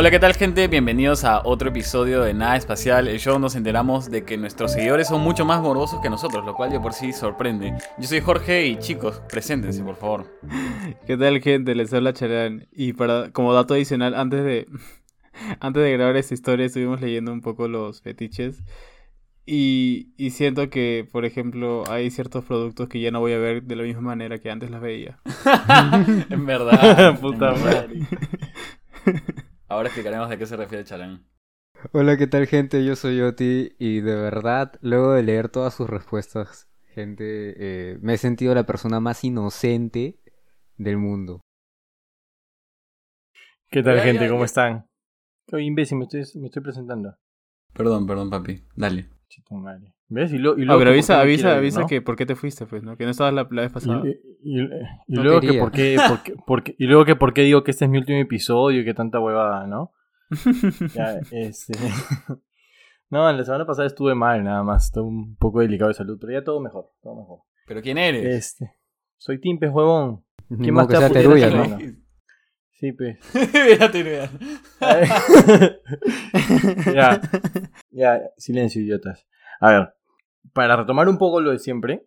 Hola, ¿qué tal gente? Bienvenidos a otro episodio de Nada Espacial. El show nos enteramos de que nuestros seguidores son mucho más morbosos que nosotros, lo cual de por sí sorprende. Yo soy Jorge y chicos, preséntense por favor. ¿Qué tal gente? Les habla Charán. Y para, como dato adicional, antes de, antes de grabar esta historia estuvimos leyendo un poco los fetiches. Y, y siento que, por ejemplo, hay ciertos productos que ya no voy a ver de la misma manera que antes las veía. en verdad. Puta en verdad. madre. Ahora explicaremos de qué se refiere Charán. Hola, ¿qué tal gente? Yo soy Oti y de verdad, luego de leer todas sus respuestas, gente, eh, me he sentido la persona más inocente del mundo. ¿Qué tal, gente? ¿Cómo están? Oye, imbécil, me estoy, me estoy presentando. Perdón, perdón, papi. Dale. Chito madre. ¿Ves? Y, lo, y Ah, luego pero que avisa, por qué no avisa, avisa ¿no? que por qué te fuiste, pues, ¿no? Que no estabas la, la vez pasada. Y, y- y No luego quería. que por qué, por qué- por qué- y luego que por qué digo que este es mi último episodio y que tanta huevada, ¿no? Ya, este... No, la semana pasada estuve mal, nada más. Estuve un poco delicado de salud, pero ya todo mejor, todo mejor. ¿Pero quién eres? Este... Soy Timpe, huevón. Ni ¿Qué modo más que te sea teruya, ¿no? Sí, pues. Ya, ya, silencio, idiotas. A ver, para retomar un poco lo de siempre,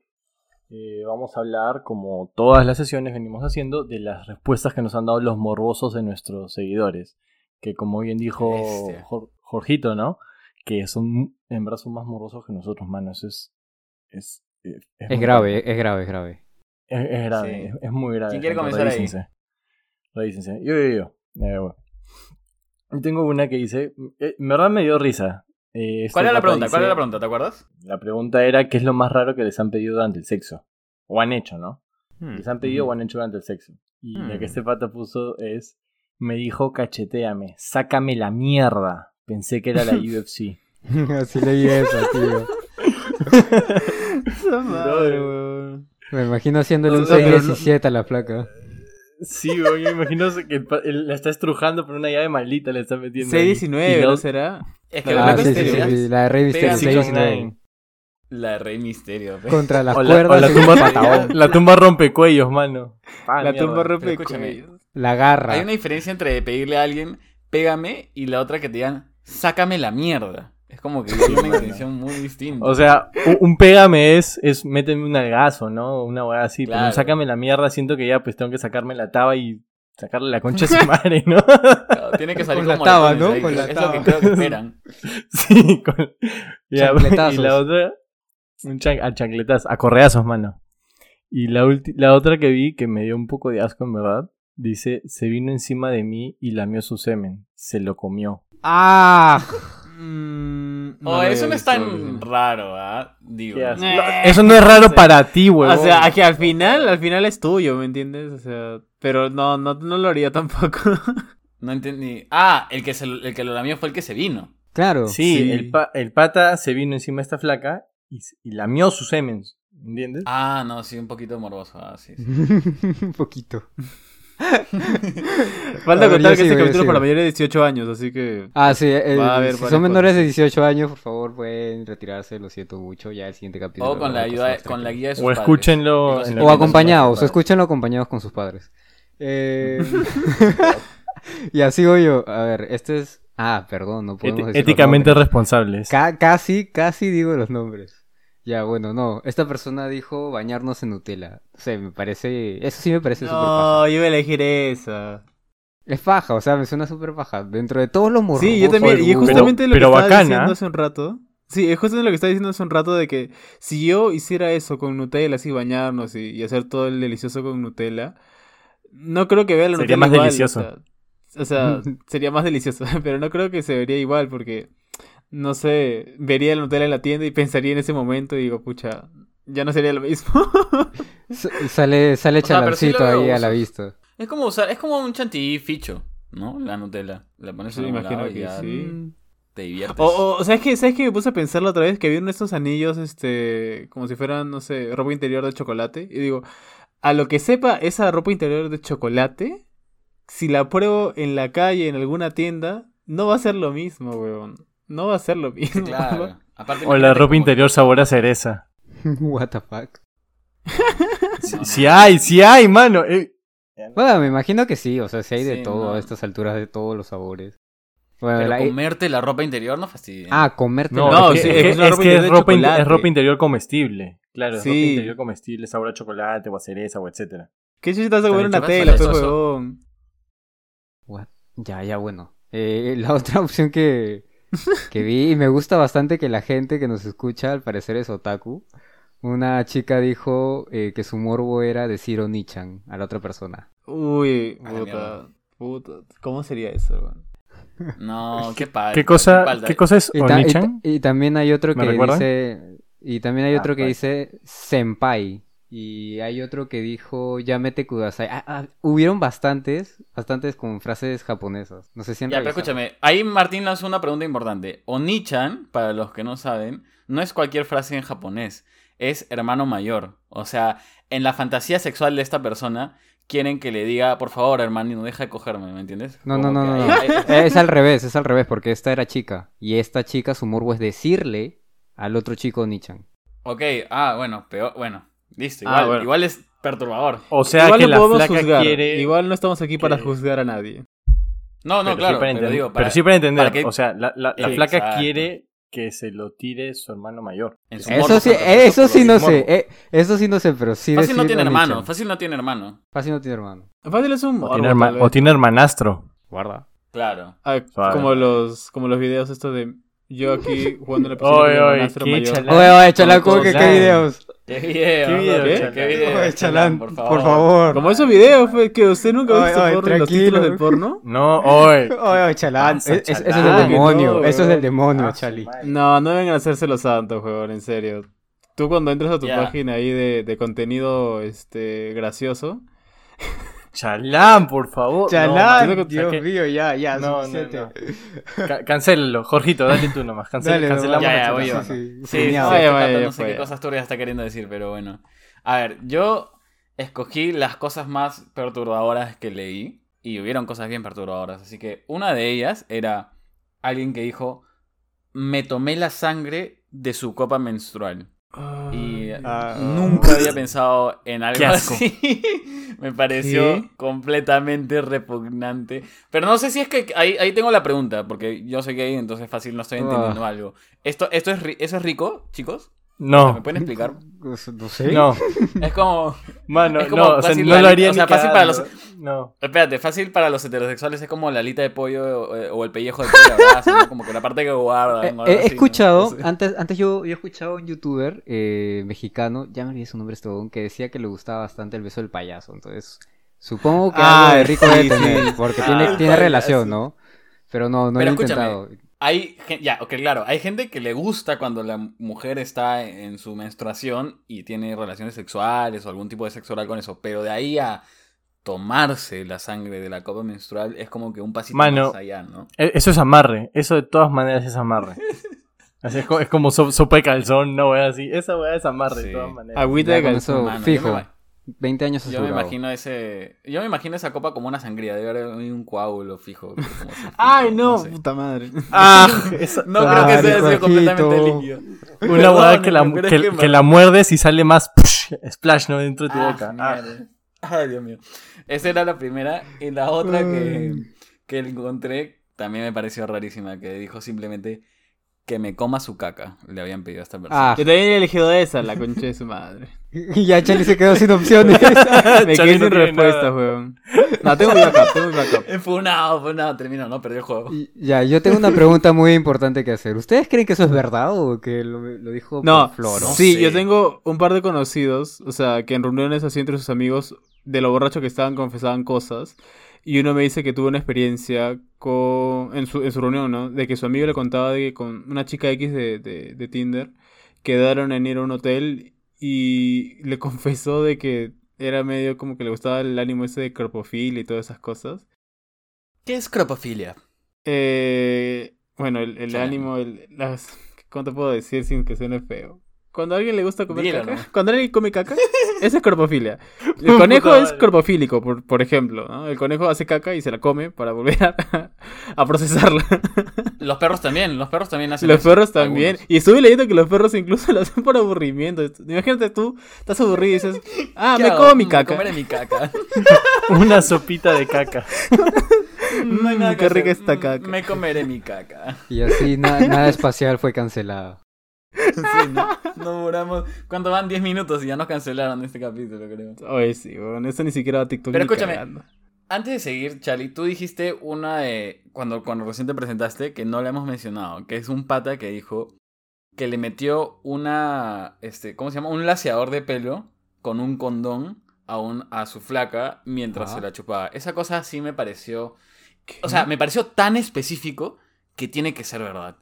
eh, vamos a hablar, como todas las sesiones venimos haciendo, de las respuestas que nos han dado los morbosos de nuestros seguidores. Que como bien dijo Bestia. Jorgito, ¿no? Que son, en verdad, son más morbosos que nosotros, mano. Eso es. Es, es, Es grave, es grave, es grave. es, es grave, Sí. es, es muy grave. ¿Quién quiere comenzar ahí? Revísense. Revísense. Yo, yo, yo. Eh, bueno. Tengo una que dice. eh, en verdad me dio risa. Eh, ¿Cuál era la pregunta? ¿Cuál era la pregunta? ¿Te acuerdas? La pregunta era: ¿qué es lo más raro que les han pedido durante el sexo? O han hecho, ¿no? Hmm. Les han pedido o han hecho durante el sexo. Y la Hmm. que este pata puso es: Me dijo cacheteame, sácame la mierda. Pensé que era la UFC. Así leí eso, tío. Esa madre. Me imagino haciéndole un No, pero no- 617 a la placa. Sí, güey, me imagino que el la está estrujando, pero una llave maldita le está metiendo. ahí. Y 619, la ¿no ot- será? Es que La la Ah, Rey sí, sí, Misterio. sí, sí, la de Rey Misterio, Pega Sí, 619. con- La de Rey Misterio. Contra las O la, cuerdas o la tumba, patadón. la tumba rompecuellos, mano. Ah, la mierda. tumba rompe Pero escúchame. cuellos. La garra. Hay una diferencia entre pedirle a alguien, pégame, y la otra que te digan, sácame la mierda. Es como que hay una intención muy distinta. O sea, un, pégame es, es méteme un algazo, ¿no? Una weá así. Pero un sácame la mierda, siento que ya pues tengo que sacarme la taba y sacarle la concha a su madre, ¿no? Claro, tiene que salir Con la como taba, ¿no? ahí, Con la es taba. lo que creo que esperan. sí, con... Ya, y la otra, un chan- a chancletazos, a correazos, mano. Y la, ulti- la otra que vi, que me dio un poco de asco, en verdad, dice, se vino encima de mí y lamió su semen. Se lo comió. ¡Ah! Mm, Oh, lo eso no es tan raro, ¿ah? Digo. No, eso no es raro sí. para ti, huevón. O sea, que al final, al final es tuyo, ¿me entiendes? O sea, pero no, no, no lo haría tampoco. No entendí. Ah, el que, se, lo- el que lo lamió fue el que se vino. Claro. Sí, Sí. El, pa- el pata se vino encima de esta flaca y, y lamió su semen. ¿Entiendes? Ah, no, sí, un poquito morboso. Ah, sí, sí. un poquito. Falta ver, contar que sigo, este capítulo para mayores de 18 años, así que... Ah, sí, el- Va a haber si varias son menores de cosas. 18 años, por favor, pueden retirarse, lo siento mucho, ya el siguiente capítulo. O con la ayuda, con la guía de sus o padres. escúchenlo. O acompañados, o escúchenlo acompañados con sus padres. Eh... y así voy yo, a ver, este es... Ah, perdón, no podemos decir éticamente responsables. Ca- casi, casi digo los nombres. Ya, bueno, no. Esta persona dijo bañarnos en Nutella. O sea, me parece. Eso sí me parece súper paja. No, yo iba a elegir esa. Es paja, o sea, me suena súper paja. Dentro de todos los morbosos. Sí, yo también. Y es Pero- justamente lo pero que estaba bacana. diciendo hace un rato. Sí, es justamente lo que estaba diciendo hace un rato de que si yo hiciera eso con Nutella, así bañarnos y, y hacer todo el delicioso con Nutella, no creo que vea la Sería Nutella más igual, delicioso. O sea, o sea, sería más delicioso, pero no creo que se vería igual porque, no sé, vería la Nutella en la tienda y pensaría en ese momento y digo, pucha, ya no sería lo mismo. S- Sale, sale O sea, sí ahí a la vista. Es como usar, es como un chantilly ficho, ¿no? La Nutella. La pones Sí, en imagino lado y que ya sí. te diviertes. O, o, o ¿sabes qué? ¿Sabes qué? Me puse a pensar la otra vez que había estos anillos, este, como si fueran, no sé, ropa interior de chocolate. Y digo, a lo que sepa, esa ropa interior de chocolate, si la pruebo en la calle, en alguna tienda, no va a ser lo mismo, weón. No va a ser lo mismo. Claro. Aparte, O la ropa como- interior sabor a cereza. What the fuck. No, no. Si hay, si hay, mano. Eh, Bueno, me imagino que sí, o sea, si hay de todo no. a estas alturas, de todos los sabores. Bueno, Pero la- comerte la ropa interior no fastidia. Ah, comerte No, No, es, sí, que, es es, es ropa que es interior ropa, in- es ropa interior comestible. Claro, es ropa Sí. interior comestible, sabor a chocolate o a cereza o etcétera. ¿Qué te vas a comer ¿Qué una tela, pues, huevón? Ya, ya, bueno. Eh, la otra opción que, que vi, y me gusta bastante que la gente que nos escucha, al parecer es otaku. Una chica dijo eh, que su morbo era decir Onichan a la otra persona. Uy, puta, puta. ¿Cómo sería eso, weón? No, qué padre. ¿Qué cosa. ¿qué cosa es Y, ta- y ta- Onichan? y también hay otro ¿Me que dice. Y también hay Ah, otro que dice Senpai. Y hay otro que dijo Yamete Kudasai. Ah, ah, hubieron bastantes, bastantes con frases japonesas. No sé si han Ya, pero escúchame, ahí Martín lanzó una pregunta importante. Onichan, para los que no saben, no es cualquier frase en japonés, es hermano mayor. O sea, en la fantasía sexual de esta persona, quieren que le diga, por favor, hermano, no deja de cogerme, ¿me entiendes? No, no, Como no, no. Es al revés, es al revés, porque esta era chica. Y esta chica, su morbo es decirle al otro chico Onichan. Ok, ah, bueno, peor, bueno, listo, Ah, igual, bueno. igual es perturbador. O sea Igual que no la podemos flaca juzgar. quiere... Igual no estamos aquí para que- juzgar a nadie. No, no, pero sí claro, para pero digo, para- pero sí para entender. para que- O sea, la, la- la Sí, flaca exacto. quiere que se lo tire su hermano mayor. en su morbo Eso sí, fantasioso, eso sí sin no morbo. sé. eh, eso sí no sé, pero sí Fácil no tiene hermano, Onichan. fácil no tiene hermano. Fácil no tiene hermano. Fácil es un O morbo, tiene, herma- o tiene hermanastro. Guarda. Claro. Ah, como los como los videos estos de yo aquí jugando la piscina Oye, con mi oye. Oye, oye, chalán, Con ¿cómo que qué videos? ¿Qué video? ¿Qué video, ¿Qué, chalán? qué video? Oye, chalán, por por favor. favor. Como esos videos, fue que usted nunca ha visto oye, porno en los tranquilo. títulos del porno. No, oye. Oye, oye, chalán. Es- es- Eso es chalán. del demonio. No, eso es del demonio, Ah, Chali. No, no vengan a hacerse los santos, weón, en serio. Tú cuando entras a tu página ahí de, de contenido este gracioso, Chalán, por favor. Chalán, No, Dios que- mío, ya, ya, No, no, suficiente. no. Ca- cancélalo, Jorgito, dale tú nomás. Cancel, Dale, cancelamos Ya, voy yo. Sí, sí, Sí, sí, genial. sí, Vaya, vaya, tato ya no sé fue. qué cosas turbias está queriendo decir, pero bueno. A ver, yo escogí las cosas más perturbadoras que leí y hubieron cosas bien perturbadoras. Así que una de ellas era alguien que dijo, me tomé la sangre de su copa menstrual. Y Ah. nunca había pensado en algo así. Me pareció completamente repugnante. Pero no sé si es que ahí, ahí tengo la pregunta, porque yo soy gay, entonces fácil no estoy entendiendo Ah. algo. ¿Esto, esto es, ¿Eso es rico, chicos? ¿Me No, pueden explicar? No sé. no, Es como. mano, Es como no, o sea, no lo haría o sea, ni fácil para cagando. No. Espérate, fácil para los heterosexuales es como la alita de pollo o, o el pellejo de pollo ¿no? Como que la parte que guardan. Eh, o algo he escuchado, No sé. antes, antes yo, yo he escuchado a un youtuber eh, mexicano, ya me olvidé su nombre, este huevón, que decía que le gustaba bastante el beso del payaso. Entonces, supongo que Ah, algo de rico sí, debe sí. tener, porque Ah, tiene, payaso. relación, ¿no? Pero no, no Pero lo he escúchame, intentado. Hay, ya, ok, claro, hay gente que le gusta cuando la mujer está en su menstruación y tiene relaciones sexuales o algún tipo de sexo oral con eso, pero de ahí a tomarse la sangre de la copa menstrual es como que un pasito Mano. más allá, ¿no? E- Eso es amarre, eso de todas maneras es amarre. Así es, co- es como so- sopa de calzón, no weá así. Esa weá es amarre Sí. de todas maneras. agüita de calzón. fijo. Me ima- 20 años Yo me asegurado. imagino ese. Yo me imagino esa copa como una sangría, debe haber un coágulo fijo. como si- Ay, no, sé. puta madre. Ah, esa- No creo que sea sido completamente líquido. una Perdón, que la, que, la muerdes y sale más psh, splash ¿no? dentro de tu Ah, boca. Ah. Ay, Dios mío. Esa era la primera. Y la otra que, que encontré también me pareció rarísima. Que dijo simplemente que me coma su caca. Le habían pedido a esta persona. Ah, Yo también he elegido esa, la concha de su madre. y ya Chali se quedó sin opciones. Me Charlie quedé no sin respuesta, nada. weón. No, tengo mi backup, tengo mi backup. Fue una, fue una, terminó, ¿no? Perdió el juego. Y- ya, yo tengo una pregunta muy importante que hacer. ¿Ustedes creen que eso es verdad o que lo, lo dijo No, por Floro? No sí, sé. yo tengo un par de conocidos, o sea, que en reuniones así entre sus amigos, de lo borracho que estaban, confesaban cosas. Y uno me dice que tuvo una experiencia con, en, su, en su reunión, ¿no? De que su amigo le contaba de que con una chica X de, de, de Tinder quedaron en ir a un hotel y le confesó de que era medio como que le gustaba el ánimo ese de cropofilia y todas esas cosas. ¿Qué es cropofilia? Eh, bueno, el, ánimo, el, las, ¿cómo te puedo decir sin que suene feo? Cuando a alguien le gusta comer Dilo, caca, ¿no? cuando alguien come caca, esa es cropofilia. El conejo es madre. cropofílico, por, por ejemplo. ¿no? El conejo hace caca y se la come para volver a, a procesarla. Los perros también, los perros también hacen los eso, perros también. algunos. Y estuve leyendo que los perros incluso lo hacen por aburrimiento. Imagínate tú, estás aburrido y dices, ah, ¿Qué me hago? como mi Mm, caca. Comeré mi caca. Una sopita de caca. No hay nada Mm, que qué rica esta Mm, caca. Me comeré mi caca. Y así na- nada espacial fue cancelado. Sí, no, no duramos. ¿Cuánto van? 10 minutos y ya nos cancelaron este capítulo, creo. Oye, sí, bueno, eso ni siquiera va a TikTok. Pero escúchame. cagando. Antes de seguir, Charlie, tú dijiste una de. Cuando, cuando recién te presentaste, que no la hemos mencionado, que es un pata que dijo que le metió una. Este, ¿Cómo se llama? Un laseador de pelo con un condón a, un, a su flaca mientras se la chupaba. Esa cosa sí me pareció. O sea, me pareció tan específico que tiene que ser verdad.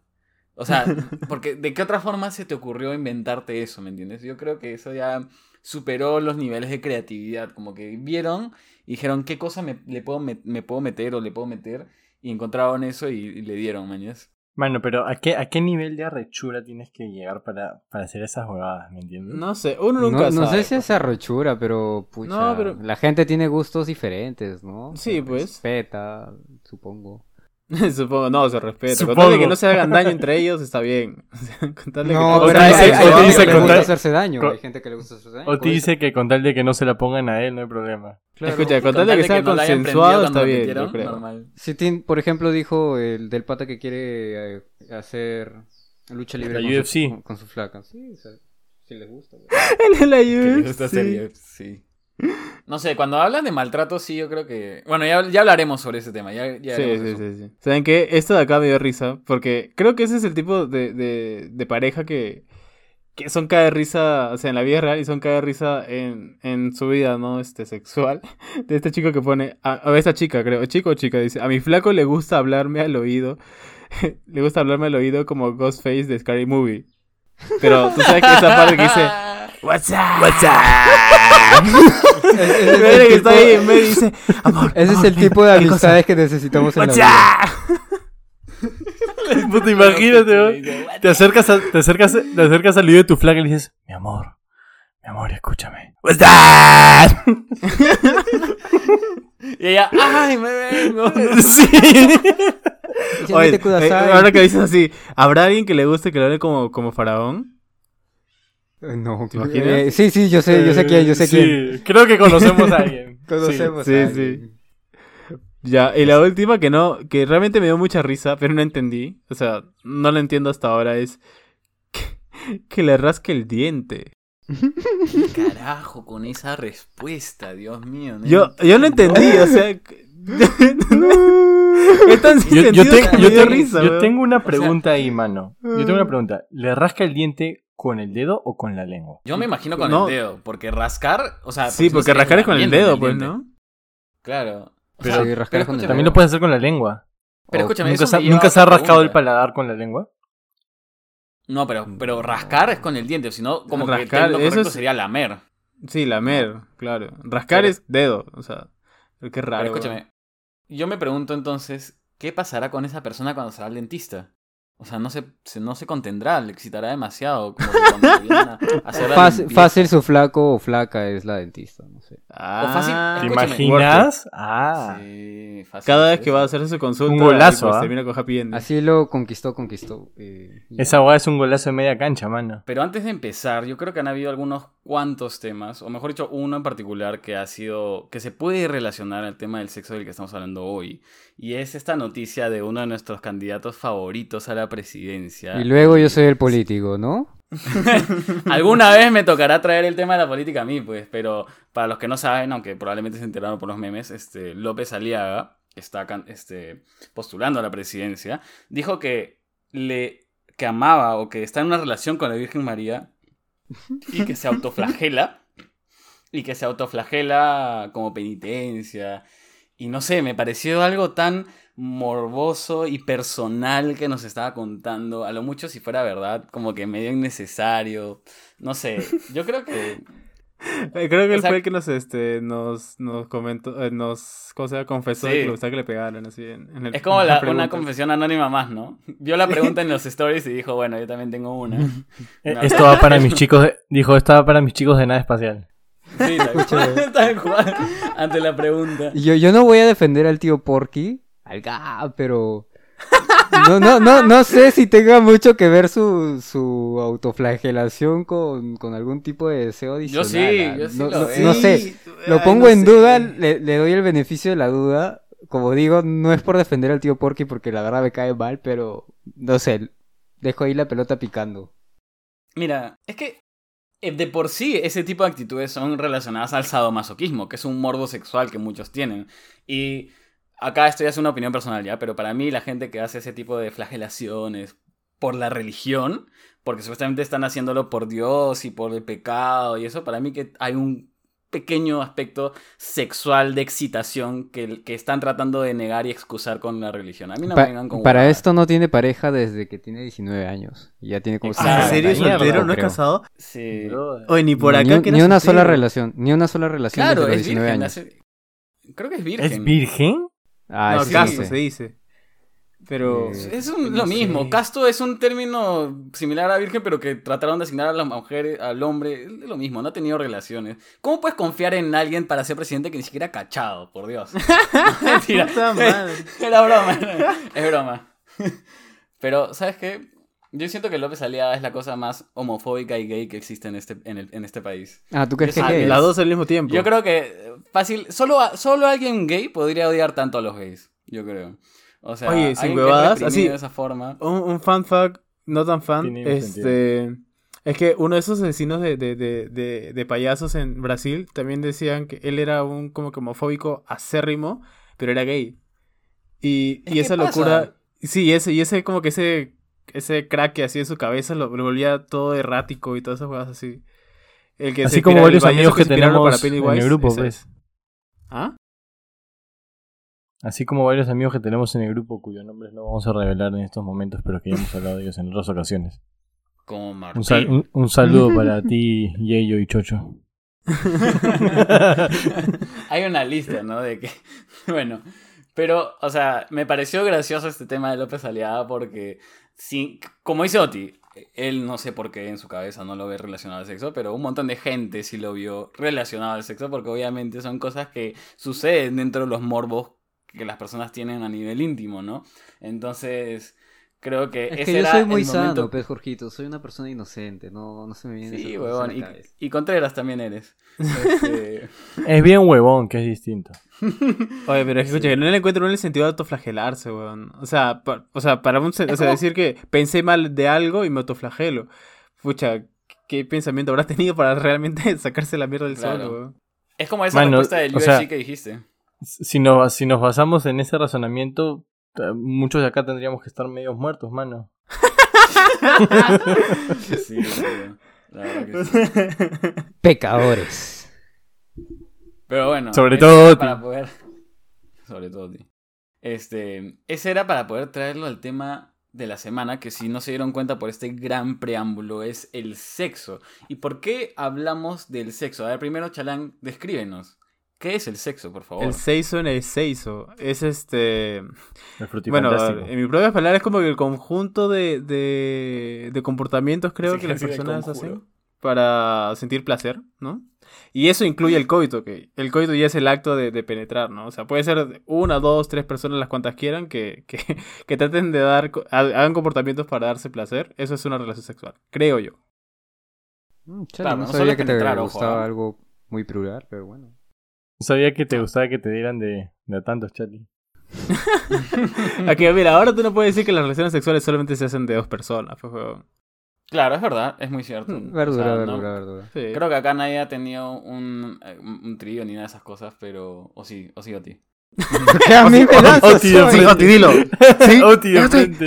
O sea, porque ¿de qué otra forma se te ocurrió inventarte eso, me entiendes? Yo creo que eso ya superó los niveles de creatividad. Como que vieron y dijeron, ¿qué cosa me, le puedo, met- me puedo meter o le puedo meter? Y encontraron eso y, y le dieron, mañas. Mano, pero ¿a qué, ¿a qué nivel de arrechura tienes que llegar para, para hacer esas huevadas, ¿me entiendes? No sé, uno No, nunca no sabe. sé si es arrochura, pero pucha, No, pero- la gente tiene gustos diferentes, ¿no? Sí, Se pues. Respeta, supongo. Supongo, no, se respeta. Con Supongo. tal de que no se hagan daño entre ellos, está bien. Con tal de que No, hay, dice que gusta hacerse daño. con- Hay gente que le gusta hacerse daño. O te dice que con tal de que no se la pongan a él, no hay problema. Claro. Escucha, con tal de que sea no la hayan consensuado, está bien, yo creo. normal. Si tien- por ejemplo, dijo el del pata que quiere eh, hacer lucha libre La con, UFC. Su, con, con su flaca. Sí, o sea, sí les gusta. de la Que le UFC. gusta hacer sí. No sé, cuando hablan de maltrato, sí, yo creo que. Bueno, ya, ya hablaremos sobre ese tema. Ya, ya Sí, sí, eso. sí, sí. ¿Saben qué? Esto de acá me dio risa, porque creo que ese es el tipo de, de, de pareja que, que son cada risa, o sea, en la vida real y son cada risa en, en su vida, ¿no? Este, sexual. De este chico que pone, a, a esta chica, creo, chico o chica, dice, a mi flaco le gusta hablarme al oído, le gusta hablarme al oído como Ghostface de Scary Movie. Pero tú sabes que esa parte que dice, What's up? What's up? Es el tipo- ahí y dice, amor, ese es el tipo de amistades que necesitamos en la What's vida. up? Puta, imagínate, weón. Te acercas, a- te, acercas, te acercas al oído de tu flaca y le dices, mi amor, mi amor, escúchame. What's up? Y ella, ¡ay, me vengo! sí. Oye, eh, ahora que dices así, ¿habrá alguien que le guste que lo hable como, como faraón? Eh, No, eh, sí, sí, yo sé, yo sé quién, yo sé sí, quién. creo que conocemos a alguien. Conocemos Sí, a sí. alguien. Ya, y la última que no, que realmente me dio mucha risa, pero no entendí, o sea, no lo entiendo hasta ahora, es que, que le rasque el diente. ¿Qué carajo con esa respuesta? Dios mío. no Yo, yo no entendí, o sea... es tan sin Yo, yo sentido te- que me yo dio te- risa, yo weón. tengo una pregunta ahí, mano. Yo tengo una pregunta. ¿Le rasca el diente con el dedo o con la lengua? Yo me imagino con No. el dedo, porque rascar, o sea... Sí, porque rascar es con el dedo, pues. ¿no? Claro. O Pero sea, sí, rascar pero con el También lo puedes hacer con la lengua. Pero O escúchame, ¿Nunca, eso se, nunca se ha rascado el paladar con la lengua? No, pero, pero rascar es con el diente, si no, como que el Rascar, término eso correcto es- sería lamer. Sí, lamer, claro. Rascar Pero- es dedo, o sea, pero qué raro. Pero escúchame, yo me pregunto entonces, ¿qué pasará con esa persona cuando se va al dentista? O sea, no se, se- no se contendrá, le excitará demasiado. Como que cuando vienen a hacer la fácil su flaco o flaca es la dentista, no sé. Ah, fácil- ¿Te Escúchame. imaginas? Ah. Sí, fácil Cada vez que va a hacerse su consulta, Un golazo, pues, ¿ah? termina con happy ending. Así lo conquistó, conquistó. eh, Esa hueá es un golazo de media cancha, mano. Pero antes de empezar, yo creo que han habido algunos cuantos temas, o mejor dicho, uno en particular que ha sido, que se puede relacionar al tema del sexo del que estamos hablando hoy. Y es esta noticia de uno de nuestros candidatos favoritos a la presidencia. Y luego yo soy el político, ¿no? Alguna vez me tocará traer el tema de la política a mí, pues, pero para los que no saben, aunque probablemente se enteraron por los memes, este, López Aliaga está can- este, postulando a la presidencia, dijo que le que amaba o que está en una relación con la Virgen María y que se autoflagela y que se autoflagela como penitencia y no sé, me pareció algo tan morboso y personal que nos estaba contando. A lo mucho, si fuera verdad, como que medio innecesario. No sé, yo creo que. Eh, Creo que O él sea- fue el que nos, este, nos, nos comentó, eh, nos, ¿cómo se llama? Confesó Sí. que le gustaba que le pegaran, así, en, en el- Es como en la- las una confesión anónima más, ¿no? Vio la pregunta en los stories y dijo, bueno, yo también tengo una. No. Esto va para mis chicos, de- dijo, esto va para mis chicos de nada espacial. Sí, tal cual, tal cual, ante la pregunta. Yo, yo no voy a defender al tío Porky, al Ga, pero... No, no, no, no sé si tenga mucho que ver su, su autoflagelación con, con algún tipo de deseo Yo adicional. sí, ah. yo sí no, lo no- veo. no sé, lo ay, pongo no en sé. duda, le, le doy el beneficio de la duda como digo, no es por defender al tío Porky porque la verdad me cae mal, pero no sé, dejo ahí la pelota picando. Mira, es que de por sí ese tipo de actitudes son relacionadas al sadomasoquismo, que es un morbo sexual que muchos tienen. Y acá estoy haciendo una opinión personal ya, pero para mí la gente que hace ese tipo de flagelaciones por la religión, porque supuestamente están haciéndolo por Dios y por el pecado y eso, para mí que hay un pequeño aspecto sexual de excitación que, que están tratando de negar y excusar con la religión. A mí no Pa- me vengan con para esto no tiene pareja desde que tiene 19 años. Y ya tiene como ¿En serio es 50 soltero? creo. ¿No es casado? Sí. Oye, ni por acá que ni una sola relación, ni una sola relación Claro, desde los es 19 virgen. años. hace- Creo que es virgen. ¿Es virgen? Ah, no, sí. se dice. Pero... Eh, Es un- No lo mismo. sé. Casto es un término similar a virgen, pero que trataron de asignar a las mujeres, al hombre. Es lo mismo, no ha tenido relaciones. ¿Cómo puedes confiar en alguien para ser presidente que ni siquiera ha cachado? Por Dios. Mentira. Puta madre. Era broma. Es broma. Pero, ¿sabes qué? Yo siento que López Aliaga es la cosa más homofóbica y gay que existe en este, en el- en este país. Ah, ¿tú crees que Yo es sé- gay? Las dos al mismo tiempo. Yo creo que fácil, solo, solo alguien gay podría odiar tanto a los gays, yo creo. O sea, Oye, sin que huevadas, así- de esa forma. Un, un fan fact, no tan fan, Tiene este... Es que uno de esos asesinos de, de, de, de, de payasos en Brasil también decían que él era un como que homofóbico acérrimo, pero era gay. Y, Es y que esa pasa. locura... Sí, ese, y ese como que ese, ese crack que hacía en su cabeza lo, lo volvía todo errático y todas esas cosas así. El que se Así como varios amigos que inspiraron tenemos para en el Pennywise, grupo, ese. pues. ¿Ah? Así como varios amigos que tenemos en el grupo cuyos nombres no vamos a revelar en estos momentos, pero que ya hemos hablado de ellos en otras ocasiones. Como Martín. Un, sal- un- un saludo para ti, Yeyo y Chocho. Hay una lista, ¿no? De que. Bueno. Pero, o sea, me pareció gracioso este tema de López Aliaga porque. Sí, como dice Oti, él no sé por qué en su cabeza no lo ve relacionado al sexo, pero un montón de gente sí lo vio relacionado al sexo porque obviamente son cosas que suceden dentro de los morbos que las personas tienen a nivel íntimo, ¿no? Entonces, creo que Es ese que yo era soy muy el momento- sano, pues, Jorgito. Soy una persona inocente. No, no se me viene Sí, huevón. Y, Contreras también eres. Este, Es bien huevón, que es distinto. Oye, pero es que, Sí. escucha, no le encuentro el sentido de autoflagelarse, weón. O sea, pa- o sea para un, o sea, decir que pensé mal de algo y me autoflagelo. Pucha, ¿qué pensamiento habrá tenido para realmente sacarse la mierda del Claro. sol, weón? es como esa Mano, respuesta del o UFC sea- que dijiste. Si nos, si nos basamos en ese razonamiento, muchos de acá tendríamos que estar medios muertos, mano. Sí, sí, la verdad que sí. Pecadores. Pero bueno. Sobre todo. Para poder... Sobre todo ti. Este, ese era para poder traerlo al tema de la semana, que si no se dieron cuenta por este gran preámbulo, es el sexo. ¿Y por qué hablamos del sexo? A ver, primero, Chalán, descríbenos. ¿Qué es el sexo, por favor? El seiso en el seiso. Es este. El Bueno, en mis propias palabras es como que el conjunto de, de, de comportamientos creo Sí, que las personas hacen para sentir placer, ¿no? Y eso incluye el coito, que el coito ya es el acto de, de penetrar, ¿no? O sea, puede ser una, dos, tres personas, las cuantas quieran, que, que, que traten de dar, hagan comportamientos para darse placer. Eso es una relación sexual, creo yo. Mm, chale, Claro, no no solo sabía que te penetrar, ojo, gustaba ¿ah? algo muy plural, pero bueno. Sabía que te gustaba que te dieran de, de tantos, Charlie. Aquí, mira, ahora tú no puedes decir que las relaciones sexuales solamente se hacen de dos personas, pues. Claro, es verdad, es muy cierto. Mm, Verdura, O sea, verdura, no- verdura. Sí. Creo que acá nadie ha tenido un, eh, un un trío ni nada de esas cosas, pero... O sí, o sí, o ti. ¿Qué a mí me lanzas, Oti frente. Oti, dilo. Sí. Oti frente.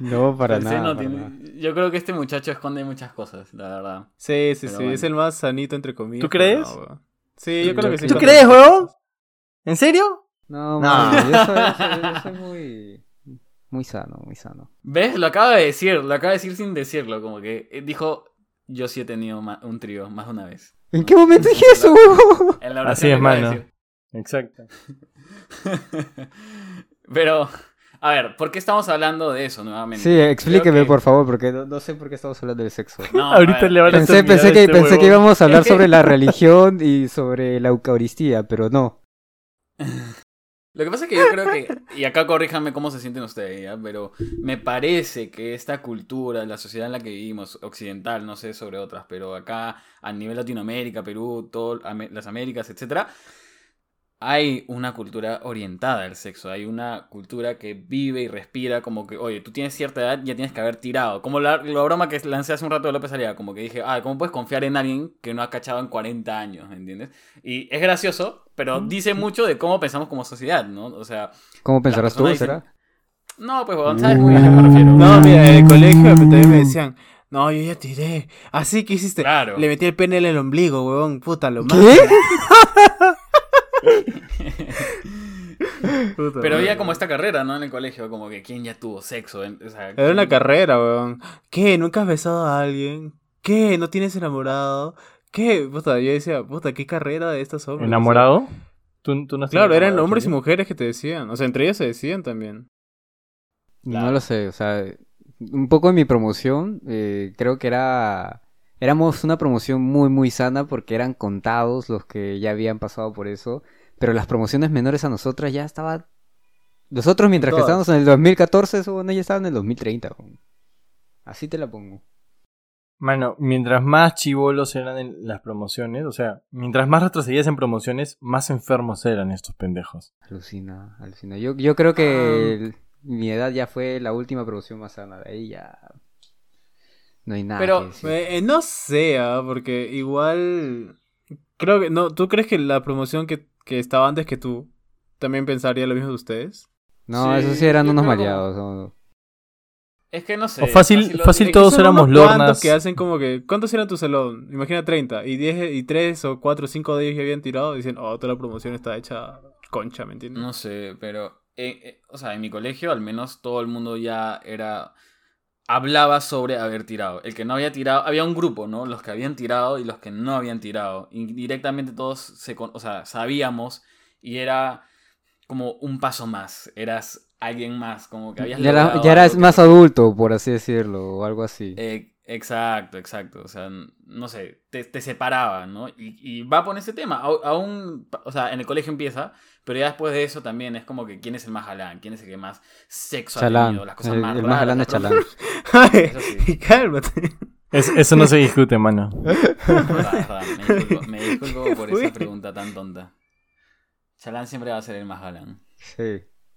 No, para Sí, nada. no para tiene- nada. Yo creo que este muchacho esconde muchas cosas, la verdad. Sí, sí, Pero sí, bueno. es el más sanito entre comillas. ¿Tú crees? no. Sí, yo creo que sí. ¿Tú crees, huevón? ¿En serio? No, No. yo soy, yo soy- yo soy muy, muy sano, muy sano. ¿Ves? Lo acaba de decir, lo acaba de decir sin decirlo, como que eh, dijo, yo sí he tenido un trío más de una vez. ¿En qué momento dije eso, huevo? En la Así es, mano. Exacto. Pero, a ver, ¿por qué estamos hablando de eso nuevamente? Sí, explíqueme, que- por favor, porque no, no sé por qué estamos hablando del sexo. No, Ahorita le van a Pensé, terminar pensé, que, este pensé que íbamos a hablar sobre la religión y sobre la Eucaristía, pero no. Lo que pasa es que yo creo que, y acá corríjanme cómo se sienten ustedes, ¿ya? pero me parece que esta cultura, la sociedad en la que vivimos, occidental, no sé sobre otras, pero acá a nivel Latinoamérica, Perú, todo, las Américas, etcétera, hay una cultura orientada al sexo, hay una cultura que vive y respira como que, oye, tú tienes cierta edad, ya tienes que haber tirado. Como la, la broma que lancé hace un rato de López Aliaga, como que dije, ah, ¿cómo puedes confiar en alguien que no ha cachado en 40 años, ¿me entiendes? Y es gracioso, pero dice mucho de cómo pensamos como sociedad, ¿no? O sea... ¿Cómo pensarás tú, será? No, pues, weón, sabes muy bien a qué me refiero. No, mira, en el colegio también me decían, no, yo ya tiré. Así que hiciste. Claro. Le metí el pene en el ombligo, weón. Puta, lo más. ¿Qué? Puta Pero había como esta carrera, ¿no? En el colegio, como que quién ya tuvo sexo. en- o sea, Era una carrera, weón. ¿Qué? ¿Nunca has besado a alguien? ¿Qué? ¿No tienes enamorado? ¿Qué? Puta, yo decía, puta, ¿qué carrera de estos hombres? ¿Enamorado? ¿Tú, tú no has Claro, eran hombres y mujeres que te decían. O sea, entre ellos se decían también. No lo sé, o sea, un poco en mi promoción, eh, creo que era, éramos una promoción muy, muy sana porque eran contados los que ya habían pasado por eso, pero las promociones menores a nosotras ya estaban, nosotros mientras que estábamos en el 2014, eso, bueno, ya estaban en el 2030, weón. así te la pongo. Mano, mientras más chivolos eran en las promociones, o sea, mientras más retrocedías en promociones, más enfermos eran estos pendejos. Alucina, alucina. Yo, yo creo que el- mi edad ya fue la última promoción más sana, de ahí ya no hay nada Pero, que decir. Eh, eh, no sé, ah, porque igual. Creo que. No, ¿tú crees que la promoción que, que estaba antes que tú también pensaría lo mismo de ustedes? No, sí, esos sí eran unos creo como- maleados. no. Es que no sé. O fácil- fácil Es que todos éramos lornas. que hacen como que. ¿Cuántos eran tu salón? Imagina 30. Y 10 y 3 o 4 o 5 de ellos ya habían tirado. Y dicen, oh, toda la promoción está hecha concha, ¿me entiendes? No sé, pero. eh, eh, o sea, en mi colegio al menos todo el mundo ya era. Hablaba sobre haber tirado. El que no había tirado. Había un grupo, ¿no? Los que habían tirado y los que no habían tirado. Y directamente todos se, o sea, sabíamos. Y era como un paso más. Eras alguien más. Como que habías Ya, era- ya eras que- más adulto, por así decirlo, o algo así. Eh, exacto, exacto. O sea, no sé, te, te separaba, ¿no? Y, y va por ese tema. Aún, o sea, en el colegio empieza, pero ya después de eso también es como que quién es el más galán, quién es el que más sexo ha Chalán. tenido, las cosas El, más el raras. más galán es Chalán. Eso sí. Cálmate. Es- eso no se discute, mano. Verdad, verdad, Me disculpo, me disculpo por Fue. esa pregunta tan tonta. Chalán siempre va a ser el más galán. Sí,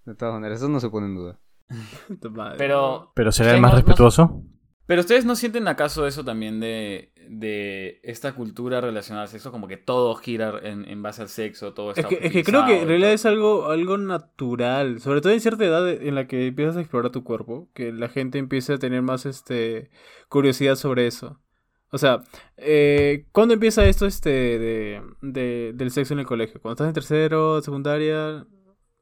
de todas maneras, eso no se pone en duda. Pero ¿Pero será el más no- no- respetuoso? Pero ustedes no sienten acaso eso también de, de esta cultura relacionada al sexo, como que todo gira en, en base al sexo, todo está Es que, es que creo que en realidad todo. es algo, algo natural, sobre todo en cierta edad en la que empiezas a explorar tu cuerpo, que la gente empieza a tener más este curiosidad sobre eso. O sea, eh, ¿cuándo empieza esto este de, de- del sexo en el colegio? Cuando estás en tercero, secundaria,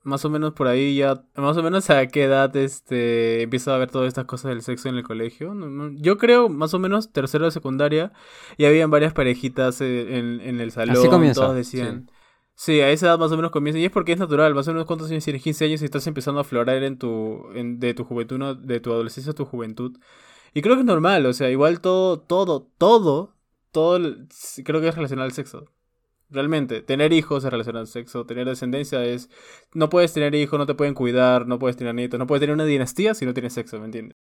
más o menos por ahí ya, más o menos a qué edad este empieza a ver todas estas cosas del sexo en el colegio. Yo creo más o menos tercero de secundaria y habían varias parejitas eh, en, en el salón, comienza, todos decían. Sí, a esa edad más o menos comienza. Y es porque es natural. Más o menos cuántos años tienes, 15 años y estás empezando a aflorar en tu, en- de tu juventud, ¿no? de tu adolescencia a tu juventud. Y creo que es normal. O sea, igual todo, todo, todo, todo creo que es relacionado al sexo. Realmente, tener hijos es relacionado al sexo, tener descendencia es... No puedes tener hijos, no te pueden cuidar, no puedes tener nietos, no puedes tener una dinastía si no tienes sexo, ¿me entiendes?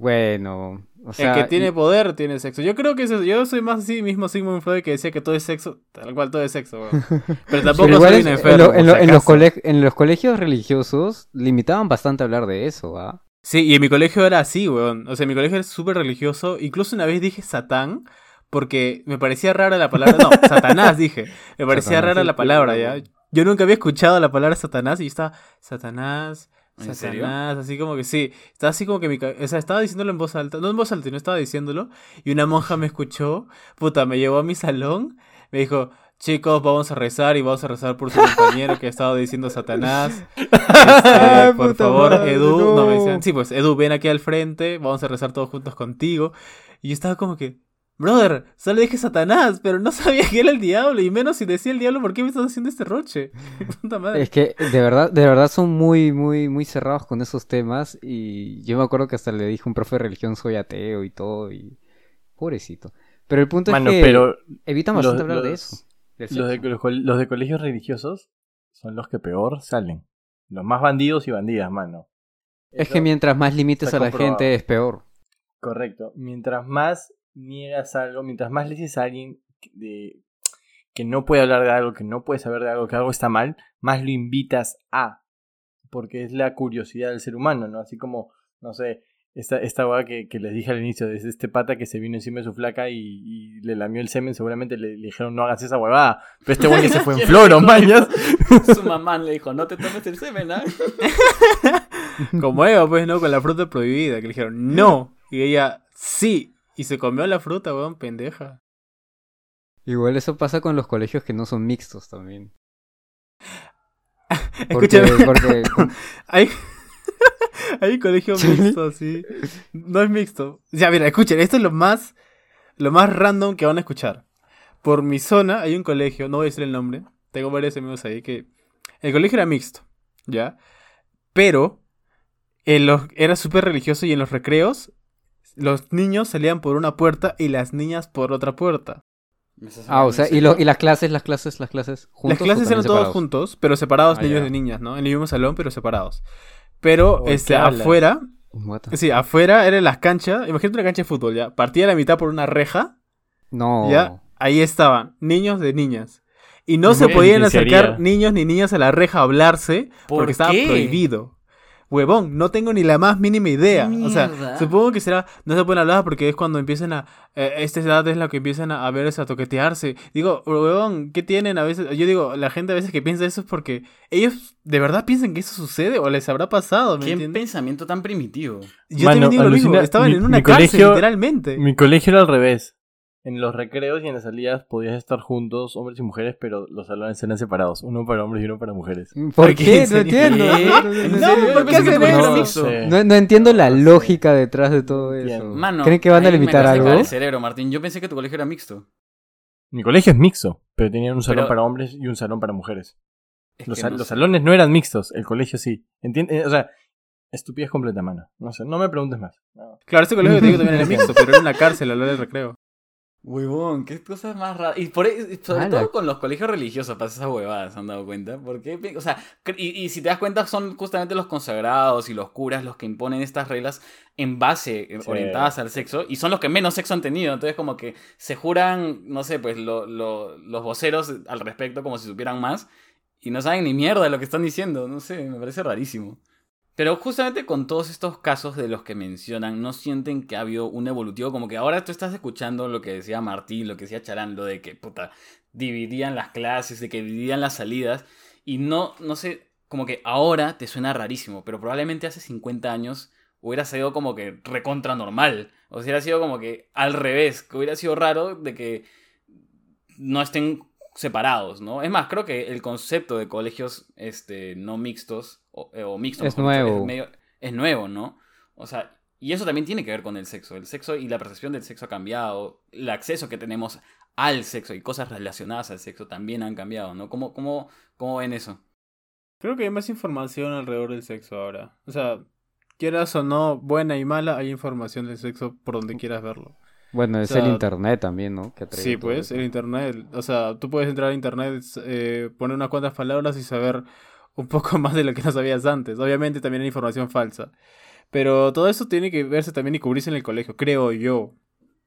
Bueno, o sea, el que tiene y- poder tiene sexo. Yo creo que es eso. Yo soy más así mismo Sigmund Freud que decía que todo es sexo, tal cual todo es sexo. weón. Pero tampoco pero soy es- un en, enfermo. lo- en lo- en los en los colegios religiosos limitaban bastante a hablar de eso, ¿ah? Sí, y en mi colegio era así, weón. O sea, en mi colegio era súper religioso. Incluso una vez dije Satán porque me parecía rara la palabra. No, Satanás dije. Me parecía Satanás, rara la palabra, ¿ya? Yo nunca había escuchado la palabra Satanás y yo estaba Satanás, ¿En serio? Satanás, así como que sí. Estaba así como que mi O sea, estaba diciéndolo en voz alta. No en voz alta, no estaba diciéndolo. Y una monja me escuchó. Puta, me llevó a mi salón. Me dijo. Chicos, vamos a rezar y vamos a rezar por su compañero que ha estado diciendo Satanás. Este, por favor, madre, Edu, no. me decían, sí, pues Edu, ven aquí al frente, vamos a rezar todos juntos contigo. Y yo estaba como que, brother, solo dije Satanás, pero no sabía que era el diablo, y menos si decía el diablo, ¿por qué me estás haciendo este roche? Puta madre. Es que de verdad, de verdad son muy, muy, muy cerrados con esos temas y yo me acuerdo que hasta le dije a un profe de religión soy ateo y todo y pobrecito. Pero el punto Mano, es que pero evitan bastante los- hablar de eso. los de, sexo. los, col- los de colegios religiosos son los que peor salen. Los más bandidos y bandidas, mano. Es Eso- que mientras más limites está a la comprobado. gente es peor. Correcto. Mientras más niegas algo, mientras más le dices a alguien que- de, que no puede hablar de algo, que no puede saber de algo, que algo está mal, más lo invitas a. Porque es la curiosidad del ser humano, ¿no? Así como, no sé, esta, esta hueá que, que les dije al inicio, de este pata que se vino encima de su flaca y, y le lamió el semen, seguramente le, le dijeron no hagas esa huevada. Pero este güey que se fue en ¿Quién floro, mañas. Su mamá le dijo, no te tomes el semen, ¿ah? Como Eva, pues, ¿no? Con la fruta prohibida, que le dijeron no. Y ella, sí. Y se comió la fruta, weón, pendeja. Igual eso pasa con los colegios que no son mixtos también. Porque, Escúchame. porque Hay, hay un colegio mixto, sí. No es mixto. Ya, mira, escuchen, esto es lo más, lo más random que van a escuchar. Por mi zona hay un colegio, no voy a decir el nombre, tengo varios amigos ahí que... El colegio era mixto, ¿ya? Pero en los, era súper religioso y en los recreos los niños salían por una puerta y las niñas por otra puerta. ¿Me estás Ah, o sea, y, lo- y las clases, las clases, las clases juntos. Las clases eran todos juntos, pero separados Ah, niños ya. de niñas, ¿no? En el mismo salón, pero separados. Pero Uy, este, afuera, What? sí, afuera eran las canchas. Imagínate una cancha de fútbol, ya. Partía la mitad por una reja, No. ya. Ahí estaban, niños de niñas. Y no se podían acercar niños ni niñas a la reja a hablarse ¿Por porque estaba prohibido. Huevón, no tengo ni la más mínima idea. O sea, supongo que será, no se pueden hablar porque es cuando empiezan a, eh, esta edad es la que empiezan a, a verse, a toquetearse. Digo, huevón, ¿qué tienen a veces? Yo digo, la gente a veces que piensa eso es porque ellos de verdad piensan que eso sucede o les habrá pasado, ¿me ¿Qué entiendes? pensamiento tan primitivo? Yo Mano, también digo lo mismo, estaban mi- en una cárcel, colegio- literalmente. Mi colegio era al revés. En los recreos y en las salidas podías estar juntos, hombres y mujeres, pero los salones eran separados. Uno para hombres y uno para mujeres. ¿Por ¿Por qué? No entiendo. No, entiendo la lógica detrás de todo eso. Mano, ¿Creen que van a limitar algo? el cerebro, Martín. Yo pensé que tu colegio era mixto. Mi colegio es mixto, pero tenían un salón Pero- para hombres y un salón para mujeres. Es Los, no salones no eran mixtos, el colegio sí. ¿Entiendes? O sea, estupidez completa, mano. No sé, no me preguntes más. No. Claro, este colegio que te digo también era mixto, pero era una cárcel a la hora del recreo. Huevón, qué cosas más raras. Y por, sobre todo con los colegios religiosos pasa esas huevadas, ¿se han dado cuenta? Porque, o sea, y, y si te das cuenta, son justamente los consagrados y los curas los que imponen estas reglas en base, eh, Sí. orientadas al sexo, y son los que menos sexo han tenido. Entonces, como que se juran, no sé, pues lo- lo- los voceros al respecto como si supieran más, y no saben ni mierda de lo que están diciendo. No sé, me parece rarísimo. Pero justamente con todos estos casos de los que mencionan, ¿no sienten que ha habido un evolutivo? Como que ahora tú estás escuchando lo que decía Martín, lo que decía Charán, lo de que, puta, dividían las clases, de que dividían las salidas, y no, no sé, como que ahora te suena rarísimo, pero probablemente hace 50 años hubiera sido como que recontra normal. O sea, hubiera sido como que al revés, que hubiera sido raro de que no estén separados, ¿no? Es más, creo que el concepto de colegios este, no mixtos, o, eh, o mixtos, Es nuevo. es, medio- es nuevo, ¿no? O sea, y eso también tiene que ver con el sexo. El sexo y la percepción del sexo ha cambiado. El acceso que tenemos al sexo y cosas relacionadas al sexo también han cambiado, ¿no? ¿Cómo, cómo, cómo ven eso? Creo que hay más información alrededor del sexo ahora. O sea, quieras o no, buena y mala, hay información del sexo por donde quieras verlo. Bueno, es O sea, el internet también, ¿no? Que Sí, pues, el internet. O sea, tú puedes entrar a internet, eh, poner unas cuantas palabras y saber un poco más de lo que no sabías antes. Obviamente también hay información falsa. Pero todo eso tiene que verse también y cubrirse en el colegio, creo yo.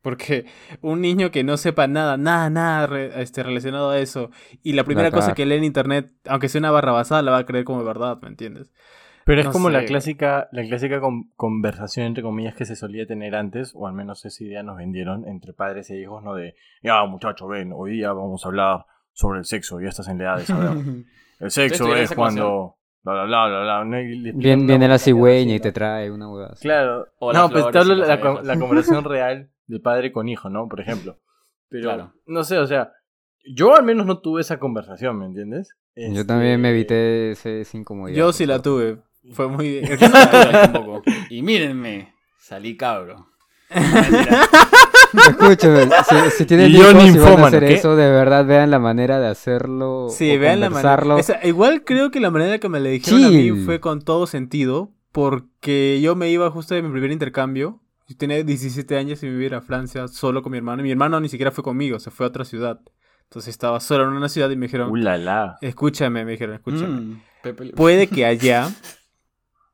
Porque un niño que no sepa nada, nada, nada re- este, relacionado a eso, y la primera cosa que lee en internet, aunque sea una barra basada, la va a creer como verdad, ¿me entiendes? Pero es No como la clásica, la clásica con- conversación entre comillas que se solía tener antes, o al menos esa idea nos vendieron entre padres e hijos, ¿no? De, ya muchacho, ven, hoy día vamos a hablar sobre el sexo, ya estás en la edad de saber. El sexo es cuando... Bla, bla, bla, bla, bla, ¿no? Bien, viene la cigüeña y te trae una hueá. Claro. O no, las pues te hablo la, conversación real de padre con hijo, ¿no? Por ejemplo. Pero, Claro. no sé, o sea, yo al menos no tuve esa conversación, ¿me entiendes? Yo también me Este, evité ese esa incomodidad. Yo sí la tuve. Fue muy... Y mírenme, salí cabro. Escúchame, si, si tienen hijos y van a hacer ¿qué? eso, de verdad vean la manera de hacerlo. Sí, o vean la manera. esa- igual creo que la manera que me le dijeron a mí fue con todo sentido, porque yo me iba justo de mi primer intercambio. Yo tenía 17 años y me iba a ir a Francia solo con mi hermano. Y mi hermano ni siquiera fue conmigo, se fue a otra ciudad. Entonces estaba solo en una ciudad y me dijeron, Ulala. escúchame, me dijeron, escúchame. Mm, Puede que allá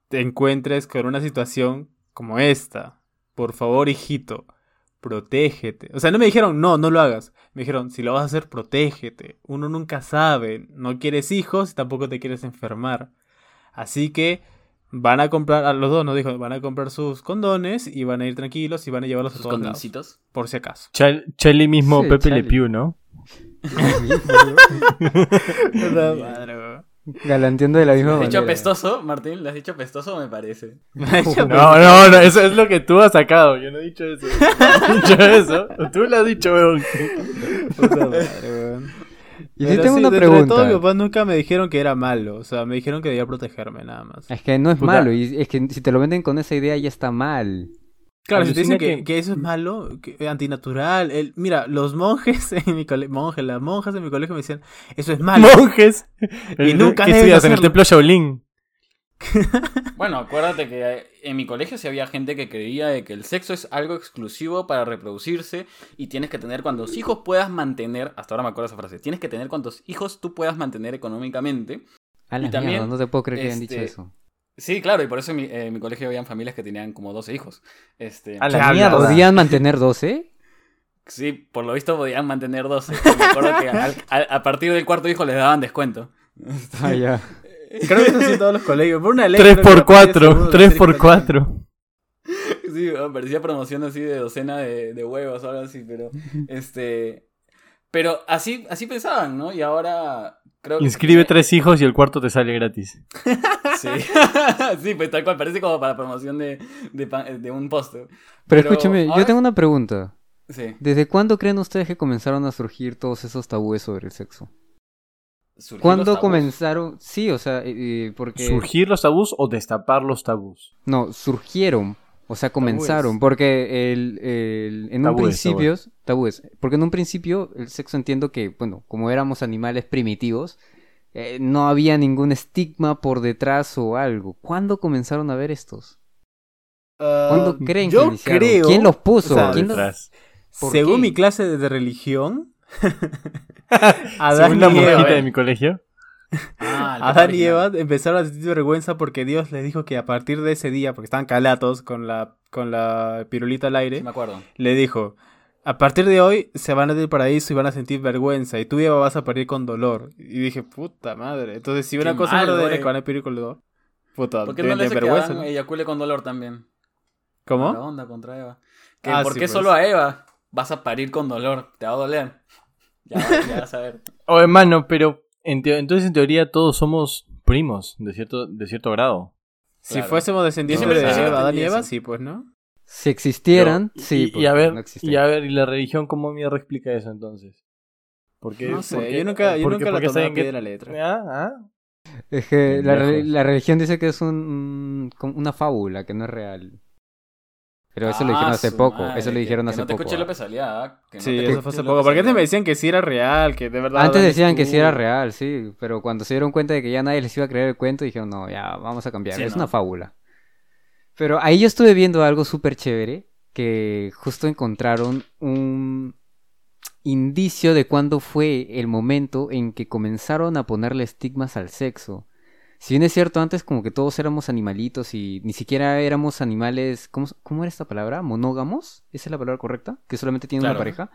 te encuentres con una situación como esta. Por favor, hijito, protégete. O sea, no me dijeron, no, no lo hagas. Me dijeron, si lo vas a hacer, protégete. Uno nunca sabe. No quieres hijos y tampoco te quieres enfermar. Así que van a comprar, a los dos nos dijo, van a comprar sus condones y van a ir tranquilos y van a llevarlos a Sus lados, condoncitos. por si acaso. Charlie mismo, Sí, Pepe Le Charlie. Pew, ¿no? Madre, weón. Galanteando de la misma ¿Le has dicho manera. apestoso, Martín? ¿Le has dicho apestoso? Me parece. Me No, no, no, eso es lo que tú has sacado. Yo no he dicho eso. No he dicho eso. Tú lo has dicho, weón. puta madre, weón. Y sí Pero tengo una dentro de pregunta. todo, mis papás nunca me dijeron que era malo. O sea, me dijeron que debía protegerme, nada más. Es que no es Puta. malo, y es que si te lo venden con esa idea ya está mal. Claro, si te dicen que, que- que eso es malo, que es antinatural. El, mira, los monjes en mi colegio, monjes, las monjas en mi colegio me decían, eso es malo. Monjes. Y nunca ¿Qué estudias en el templo Shaolin? Bueno, acuérdate que eh, en mi colegio sí había gente que creía de que el sexo es algo exclusivo para reproducirse y tienes que tener cuantos hijos puedas mantener, hasta ahora me acuerdo esa frase, tienes que tener cuantos hijos tú puedas mantener económicamente. A la Y también, mierda, no te puedo creer que hayan dicho este, eso. Sí, claro, y por eso en mi, en mi colegio habían familias que tenían como 12 hijos. Este, A ¿Qué la mierda. ¿Podían mantener 12? Sí, por lo visto podían mantener 12. Me acuerdo que al- al- a partir del cuarto hijo les daban descuento. Ah, ya. Creo que eso sí en todos los colegios. Por una ley. 3 creo que por a partir de 4 segundo, 3 tercer por colegio. 4 Sí, parecía promoción así de docena de, de huevos o algo así, pero este. Pero así, así pensaban, ¿no? Y ahora creo que. Inscribe tres hijos y el cuarto te sale gratis. Sí. sí, pues tal cual, parece como para promoción de, de, pa- de un póster. Pero, escúchame, ahora- yo tengo una pregunta. Sí. ¿Desde cuándo creen ustedes que comenzaron a surgir todos esos tabúes sobre el sexo? ¿Cuándo tabús. comenzaron? Sí, o sea, eh, eh, porque... ¿Surgir los tabús o destapar los tabús? No, surgieron. O sea, comenzaron. Porque el, el- en un principio... Tabúes. Porque en un principio el sexo entiendo que, bueno, como éramos animales primitivos, eh, no había ningún estigma por detrás o algo. ¿Cuándo comenzaron a ver estos? Ah, ¿Cuándo creen yo que iniciaron? creo, ¿Quién los puso? o sea, ¿Quién los- Detrás. ¿Por Según qué? mi clase de, de religión, Según Adán la y Eva, monjita de mi colegio. Ah, el Adán y. Eva empezaron a sentir vergüenza porque Dios les dijo que a partir de ese día, porque estaban calatos con la, con la pirulita al aire, Sí, me acuerdo. le dijo, a partir de hoy se van a ir del paraíso y van a sentir vergüenza y tú Eva vas a parir con dolor. Y dije, puta madre. Entonces, si una Qué cosa mal, es verdadera güey. que van a parir con dolor, puta, ¿Por qué no le que vergüenza. Eyacule con dolor también? La ¿Cómo? onda contra Eva. Que Ah, ¿Por sí, qué pues. solo a Eva vas a parir con dolor? ¿Te va a doler? Ya, ya vas a ver. Oh, hermano, pero en entonces en teoría todos somos primos de cierto, de cierto grado. Si Claro. fuésemos descendientes de siempre Adán y Eva, sí, pues, ¿no? Si existieran, Pero- sí. Y, y porque a ver, no y a ver, ¿y la religión cómo mierda explica eso entonces? ¿Por qué? No sé, qué- yo nunca, yo por nunca qué- la tomé a pie que- de la letra. Ah, ah. Es que la, la religión dice que es un, una fábula, que no es real. Pero eso lo dijeron Ah, hace su poco, madre, eso lo que- dijeron que hace no te poco. escuché ah. López Aliaga, que no Sí, te eso fue hace poco. Porque antes me decían que sí era real, que de verdad. Antes decían que sí era real, sí, pero cuando se dieron cuenta de que ya nadie les iba a creer el cuento, dijeron, no, ya, vamos a cambiar, Sí, es ¿no? una fábula. Pero ahí yo estuve viendo algo súper chévere, que justo encontraron un indicio de cuándo fue el momento en que comenzaron a ponerle estigmas al sexo. Si bien es cierto, antes como que todos éramos animalitos y ni siquiera éramos animales, ¿cómo, cómo era esta palabra? ¿Monógamos? ¿Esa es la palabra correcta? Que solamente tienen una pareja.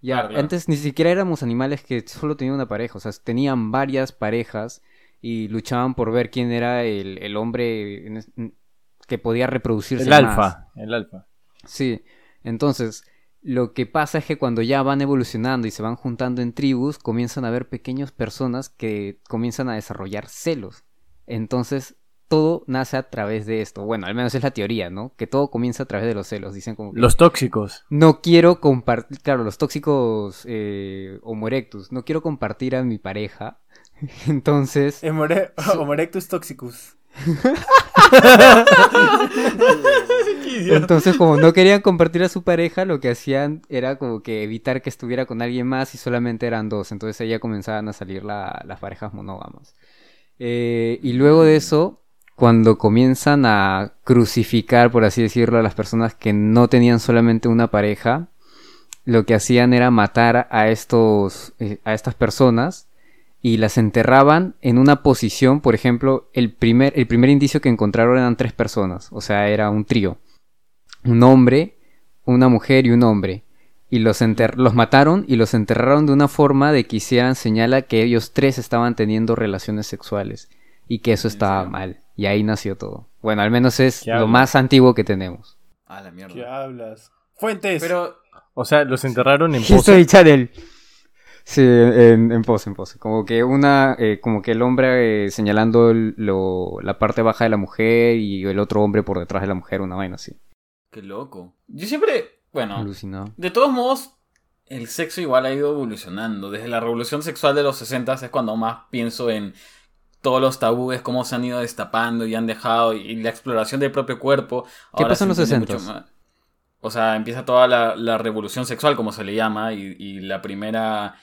Ya, Claro, claro. antes ni siquiera éramos animales que solo tenían una pareja, o sea, tenían varias parejas y luchaban por ver quién era el, el hombre que podía reproducirse El más. alfa, el alfa. Sí, entonces lo que pasa es que cuando ya van evolucionando y se van juntando en tribus, comienzan a haber pequeñas personas que comienzan a desarrollar celos. Entonces todo nace a través de esto. Bueno, al menos es la teoría, ¿no? Que todo comienza a través de los celos. Dicen como que, Los tóxicos. no quiero compartir, claro, los tóxicos eh, Homo erectus, no quiero compartir a mi pareja. Entonces, Homo erectus toxicus. Entonces, como no querían compartir a su pareja, lo que hacían era como que evitar que estuviera con alguien más y solamente eran dos. Entonces ahí ya comenzaban a salir la- las parejas monógamas. Eh, y luego de eso, cuando comienzan a crucificar, por así decirlo, a las personas que no tenían solamente una pareja, lo que hacían era matar a estos, eh, a estas personas y las enterraban en una posición, por ejemplo, el primer, el primer indicio que encontraron eran tres personas, o sea, era un trío. Un hombre, una mujer y un hombre. Y los, enter- los mataron y los enterraron de una forma de que hicieran señala que ellos tres estaban teniendo relaciones sexuales. Y que eso ¿En estaba mal. Y ahí nació todo. Bueno, al menos es ¿Qué lo hablas? más antiguo que tenemos. A la mierda. ¿Qué hablas? Fuentes. Pero, O sea, los enterraron en. History Channel. Sí, en, en pose, en pose. Como que una, eh, como que el hombre eh, señalando lo- la parte baja de la mujer y el otro hombre por detrás de la mujer, una vaina así. qué loco. Yo siempre, bueno, Alucinado. de todos modos, el sexo igual ha ido evolucionando. Desde la revolución sexual de los 60 es cuando más pienso en todos los tabúes, cómo se han ido destapando y han dejado, y la exploración del propio cuerpo. ¿Qué pasó en los entiende 60s? mucho más. O sea, empieza toda la, la revolución sexual, como se le llama, y, y la primera,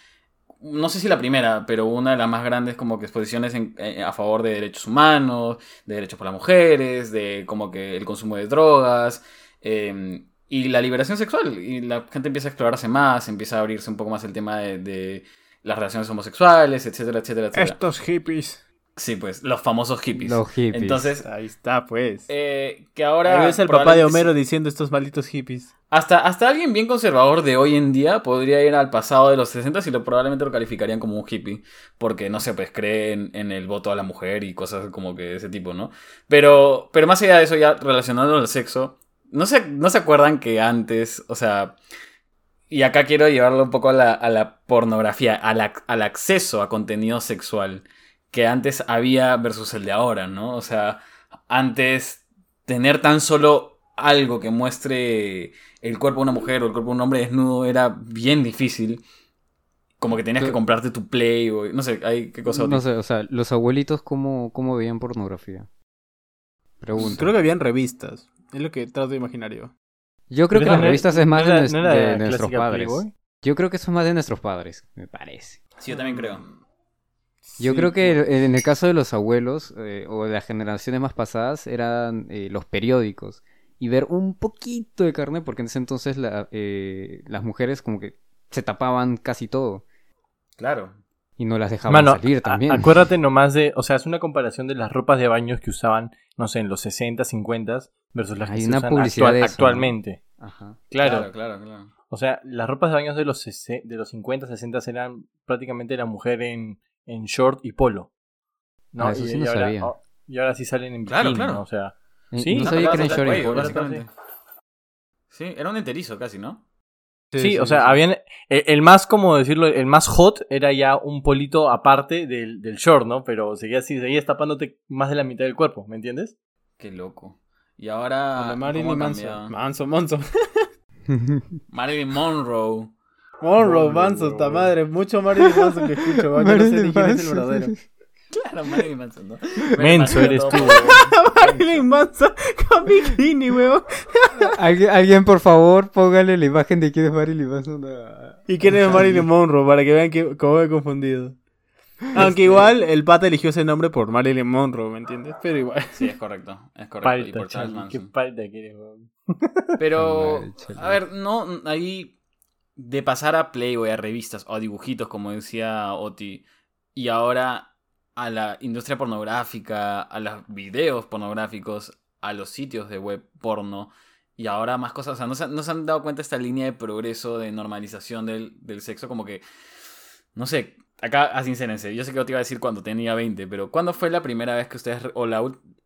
no sé si la primera, pero una de las más grandes como que exposiciones en- eh, a favor de derechos humanos, de derechos para las mujeres, de como que el consumo de drogas, eh, y la liberación sexual. Y la gente empieza a explorarse más, empieza a abrirse un poco más el tema de, de las relaciones homosexuales, etcétera, etcétera, etcétera. Estos hippies. Sí, pues, los famosos hippies. Los hippies. Entonces, Ahí está, pues. eh, que ahora... Ahí ves el papá de Homero diciendo estos malditos hippies. hasta, hasta alguien bien conservador de hoy en día podría ir al pasado de los 60 y lo probablemente lo calificarían como un hippie. Porque, no sé, pues cree en, en el voto a la mujer y cosas como que de ese tipo, ¿no? Pero, pero más allá de eso, ya relacionado al sexo, ¿no se, ¿no se acuerdan que antes, o sea... Y acá quiero llevarlo un poco a la, a la pornografía, al, ac- al acceso a contenido sexual que antes había versus el de ahora, ¿no? O sea, antes tener tan solo algo que muestre el cuerpo de una mujer o el cuerpo de un hombre desnudo era bien difícil. Como que tenías que comprarte tu play o no sé, hay qué cosa. No sé, o sea, los abuelitos, ¿cómo, cómo veían pornografía? Pregunto. Creo que habían revistas. Es lo que trato de imaginar yo. Yo creo que las revistas es más de, nuestros padres. Yo creo que eso es más de nuestros padres, me parece. Sí, yo también creo. Yo Sí, creo que pues. en el caso de los abuelos eh, o de las generaciones más pasadas eran eh, los periódicos y ver un poquito de carne porque en ese entonces la- eh, las mujeres como que se tapaban casi todo Claro. y no las dejaban Mano, salir a- también. acuérdate nomás de, o sea, es una comparación de las ropas de baños que usaban, no sé, en los 60, 50 versus las que se usan actual- eso, actualmente. Ajá. Claro. Claro, claro, claro. O sea, las ropas de baños de los, de los 50, 60 eran prácticamente la mujer en, en short y polo. ¿no? Ah, eso y, sí y no ahora, sabía. oh, y ahora sí salen en Claro, bikini, claro. ¿no? O sea, Sí, no no sabía que eran short y polo. básicamente. Sí, era un enterizo casi, ¿no? sí, o sea, habían el, el más, como decirlo, el más hot era ya un polito aparte del, del short, ¿no? Pero seguía así, seguías tapándote más de la mitad del cuerpo, ¿me entiendes? Qué loco. Y ahora. Marilyn ¿cómo ha Manson. Manson, Manson. Marilyn Monroe. Monroe, Manson, ta madre. Mucho Marilyn Manson que escucho. Yo no sé ni quién es el verdadero. Claro, Marilyn Manson, ¿no? Menso Me eres tú. weón. Marilyn Manson con bikini, weón. ¿Alguien, alguien, por favor, póngale la imagen de quién es Marilyn Manson. ¿Y quién es Marilyn Monroe? Para que vean que, cómo me he confundido. Aunque igual el pata eligió ese nombre por Marilyn Monroe, ¿me entiendes? Pero igual. Sí, es correcto. Es correcto. y Palta, por Charles Charlie, qué Manson. palta que eres, weón. Pero, a ver, no, ahí de pasar a Playboy, a revistas o a dibujitos, como decía Oti, y ahora a la industria pornográfica, a los videos pornográficos, a los sitios de web porno, y ahora más cosas, o sea, no se, no se han dado cuenta esta línea de progreso, de normalización del, del sexo, como que, no sé, acá, así sincérense, yo sé que te iba a decir cuando tenía 20, pero ¿cuándo fue la primera vez que ustedes, o la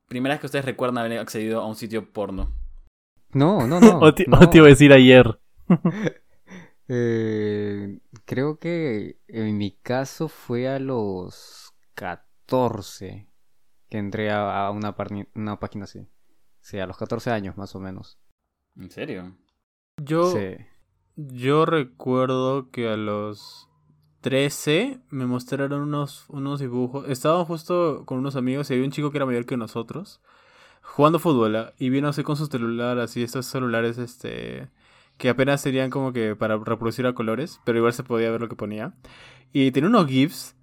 primera vez que ustedes recuerdan haber accedido a un sitio porno? No, no, no. o, te, no. o te iba a decir ayer. Eh, creo que en mi caso fue a los 14 que entré a, a una, página así. Sí, a los 14 años más o menos. ¿En serio? Yo, Sí. yo recuerdo que a los 13 me mostraron unos, unos dibujos. Estaba justo con unos amigos y había un chico que era mayor que nosotros jugando fútbol ah, y vino así con su celular, así estos celulares este que apenas serían como que para reproducir a colores, pero igual se podía ver lo que ponía. Y tenía unos GIFs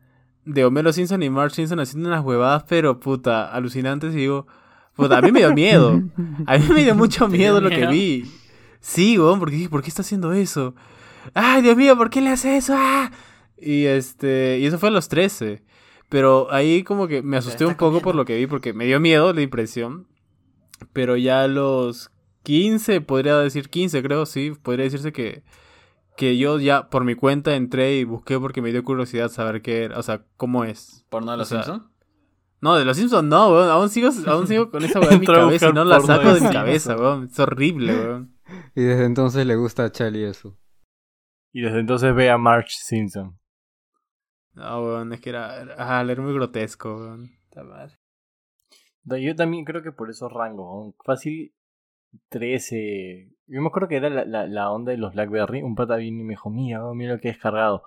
de Homero Simpson y Marge Simpson haciendo unas huevadas, pero puta, alucinantes y digo, puta, a mí me dio miedo. A mí me dio mucho ¿Te dio miedo lo que vi. Sí, weón, porque dije, ¿por qué está haciendo eso? Ay, Dios mío, ¿por qué le hace eso? ¡Ah! Y este, y eso fue a los 13. Pero ahí como que me asusté un poco por lo que vi, porque me dio miedo la impresión. Pero ya a los 15, podría decir 15, creo, sí. Podría decirse que, que yo ya por mi cuenta entré y busqué porque me dio curiosidad saber qué era, o sea, cómo es. ¿Porno de los O sea, Simpsons? No, de los Simpsons no, weón. Aún sigo, aún sigo con esa weá en mi cabeza y no la saco de de mi cabeza, weón. Es horrible, weón. Y desde entonces le gusta a Charlie eso. Y desde entonces ve a Marge Simpson. No, weón, es que era, era, era muy grotesco, weón. Yo también creo que por esos rangos, fácil 13. Yo me acuerdo que era la, la, la onda de los Blackberry. Un pata vino y me dijo, mira, oh, mira lo que he descargado.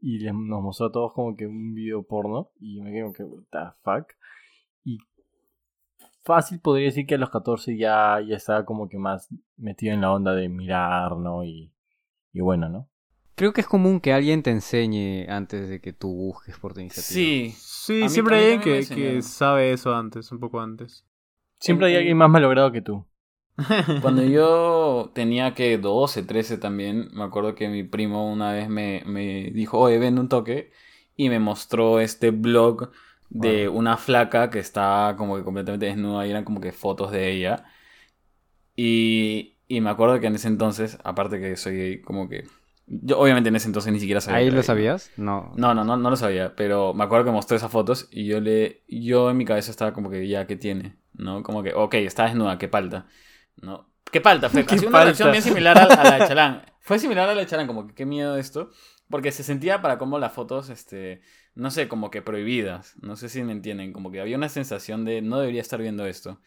Y les, nos mostró a todos como que un video porno. Y me quedé como que, what the fuck. Y fácil podría decir que a los 14 ya, ya estaba como que más metido en la onda de mirar, ¿no? Y, y bueno, ¿no? Creo que es común que alguien te enseñe antes de que tú busques por tu iniciativa. Sí. Sí, mí siempre hay alguien que, que sabe eso antes, un poco antes. Siempre hay En- alguien más malogrado que tú. Cuando yo tenía que 12, 13 también, me acuerdo que mi primo una vez me, me dijo, oye, ven un toque, y me mostró este blog de una flaca que estaba como que completamente desnuda y eran como que fotos de ella. Y, y me acuerdo que en ese entonces, aparte que soy gay, como que... Yo obviamente en ese entonces ni siquiera sabía. ¿Ahí lo sabías? No. No, no, no, no lo sabía, pero me acuerdo que mostró esas fotos y yo le, yo en mi cabeza estaba como que ya, ¿qué tiene? ¿No? Como que, ok, está desnuda, ¿qué falta? ¿No? ¿Qué falta? Fue ¿Qué casi una reacción bien similar a, a la de Chalán. Fue similar a la de Chalán, como que qué miedo esto, porque se sentía para como las fotos, este, no sé, como que prohibidas, no sé si me entienden, como que había una sensación de no debería estar viendo esto.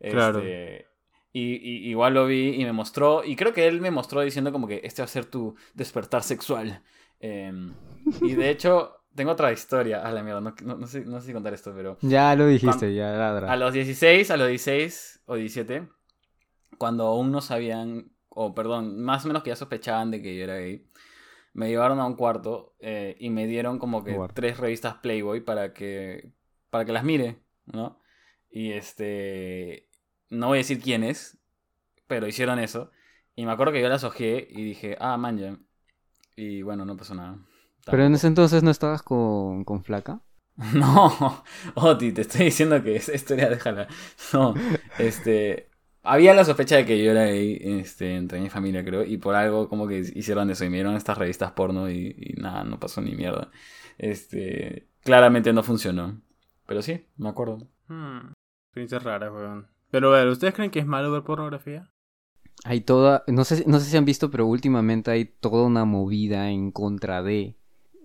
Claro. Este, y, y- igual lo vi y me mostró, y creo que él me mostró diciendo como que este va a ser tu despertar sexual. Em, y de hecho, tengo otra historia. A la mierda, no, no- no sé, no sé si contar esto, pero. Ya lo dijiste, Cuan- ya ladra. A los 16, a los 16 o 17, cuando aún no sabían, o perdón, más o menos que ya sospechaban de que yo era gay, me llevaron a un cuarto eh, y me dieron como que tres revistas Playboy para que, para que las mire, ¿no? Y este, no voy a decir quiénes, pero hicieron eso. Y me acuerdo que yo las ojeé y dije, ah, man, ya. Y bueno, no pasó nada. Pero en ese entonces no estabas con, con flaca. No, Oti, te estoy diciendo que esa historia déjala. No, este. Había la sospecha de que yo era gay este, entre mi familia, creo, y por algo como que hicieron eso y me dieron estas revistas porno y, y nada, no pasó ni mierda. Este. Claramente no funcionó. Pero sí, me acuerdo. Hmm, Experiencias raras, weón. Pero, a ver, ¿ustedes creen que es malo ver pornografía? Hay toda, no sé, no sé si han visto, pero últimamente hay toda una movida en contra de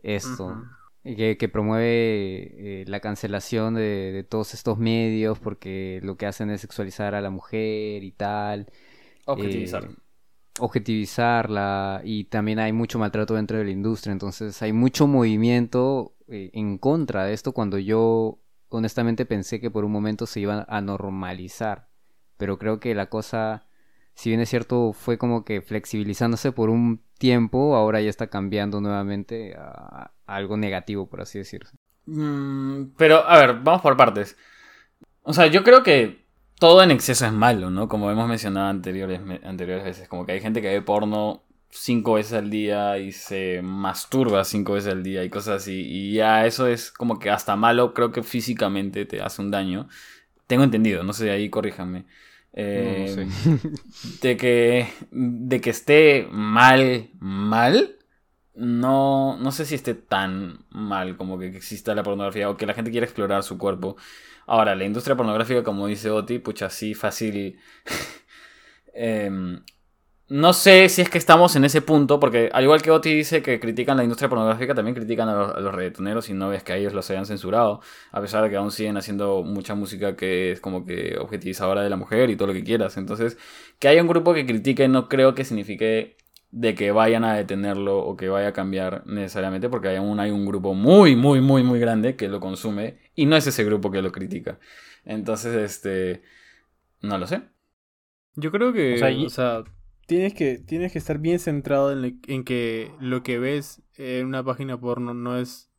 esto. Ujú. Que, que promueve eh, la cancelación de, de todos estos medios porque lo que hacen es sexualizar a la mujer y tal. Objetivizar. eh, objetivizarla y también hay mucho maltrato dentro de la industria, entonces hay mucho movimiento eh, en contra de esto cuando yo honestamente pensé que por un momento se iba a normalizar, pero creo que la cosa, si bien es cierto, fue como que flexibilizándose por un tiempo, ahora ya está cambiando nuevamente a, a algo negativo, por así decirlo. Mm, pero, a ver, vamos por partes. O sea, yo creo que todo en exceso es malo, ¿no? Como hemos mencionado anteriores, anteriores veces. Como que hay gente que ve porno cinco veces al día y se masturba cinco veces al día y cosas así. Y ya eso es como que hasta malo, creo que físicamente te hace un daño. Tengo entendido, no sé, ahí corríjanme. Eh, No sé. de que de que esté mal mal no no sé si esté tan mal como que exista la pornografía o que la gente quiera explorar su cuerpo ahora la industria pornográfica como dice Oti pucha sí fácil Em, no sé si es que estamos en ese punto, porque al igual que Oti dice que critican la industria pornográfica, también critican a los, a los reggaetoneros y no ves que a ellos los hayan censurado, a pesar de que aún siguen haciendo mucha música que es como que objetivizadora de la mujer y todo lo que quieras. Entonces, que haya un grupo que critique no creo que signifique de que vayan a detenerlo o que vaya a cambiar necesariamente, porque aún hay un grupo muy, muy, muy, muy grande que lo consume y no es ese grupo que lo critica. Entonces, este, no lo sé. Yo creo que, O o sea, sea, y- tienes que tienes que estar bien centrado en, le- en que lo que ves en una página porno no es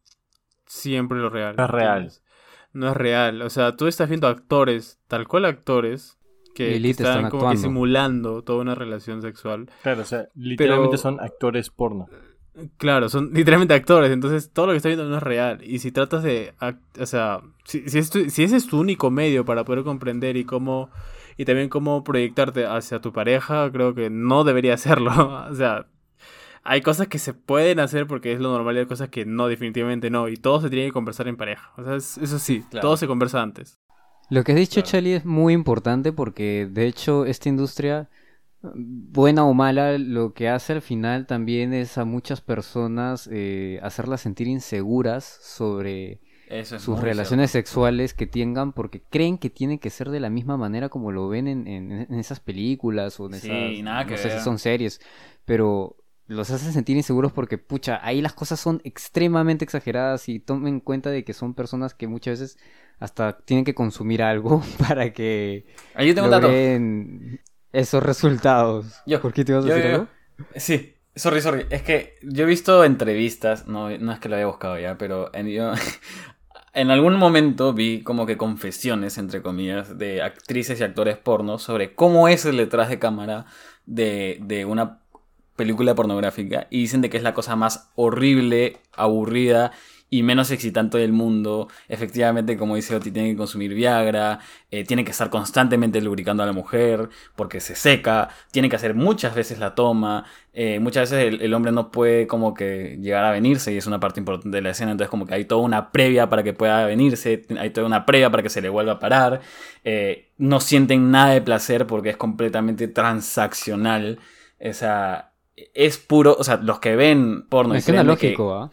siempre lo real. No es real. No es real. O sea, tú estás viendo actores, tal cual actores, que, están están como que simulando toda una relación sexual. Claro, o sea, literalmente Pero- son actores porno. Claro, son literalmente actores, entonces todo lo que estás viendo no es real. Y si tratas de, o sea, si, si, es tu- si ese es tu único medio para poder comprender y cómo y también cómo proyectarte hacia tu pareja, creo que no debería hacerlo. o sea, hay cosas que se pueden hacer porque es lo normal y hay cosas que no, definitivamente no. Y todo se tiene que conversar en pareja. O sea, es- eso sí, Claro. todo se conversa antes. Lo que has dicho, Claro. Charlie, es muy importante porque de hecho esta industria, buena o mala, lo que hace al final también es a muchas personas eh, hacerlas sentir inseguras sobre es sus relaciones sexuales que tengan porque creen que tienen que ser de la misma manera como lo ven en, en- en esas películas o en Sí, esas, nada no que sé ver. si son series, pero los hacen sentir inseguros porque, pucha, ahí las cosas son extremadamente exageradas y tomen en cuenta de que son personas que muchas veces hasta tienen que consumir algo para que. Ahí yo tengo un dato. logren esos resultados. Yo, ¿Por qué te ibas a yo, decir yo, algo? Sí, sorry, sorry. Es que yo he visto entrevistas, no, no es que lo haya buscado ya, pero en, yo- en algún momento vi como que confesiones, entre comillas, de actrices y actores porno sobre cómo es el detrás de cámara de, de una película pornográfica. Y dicen de que es la cosa más horrible, aburrida y menos excitante del mundo. Efectivamente, como dice Oti, tiene que consumir Viagra, eh, tiene que estar constantemente lubricando a la mujer porque se seca, tiene que hacer muchas veces la toma, eh, muchas veces el, hombre no puede como que llegar a venirse y es una parte importante de la escena, entonces como que hay toda una previa para que pueda venirse, hay toda una previa para que se le vuelva a parar, eh, no sienten nada de placer porque es completamente transaccional, o sea, es puro, o sea, los que ven porno... Me suena de que- lógico, ¿ah?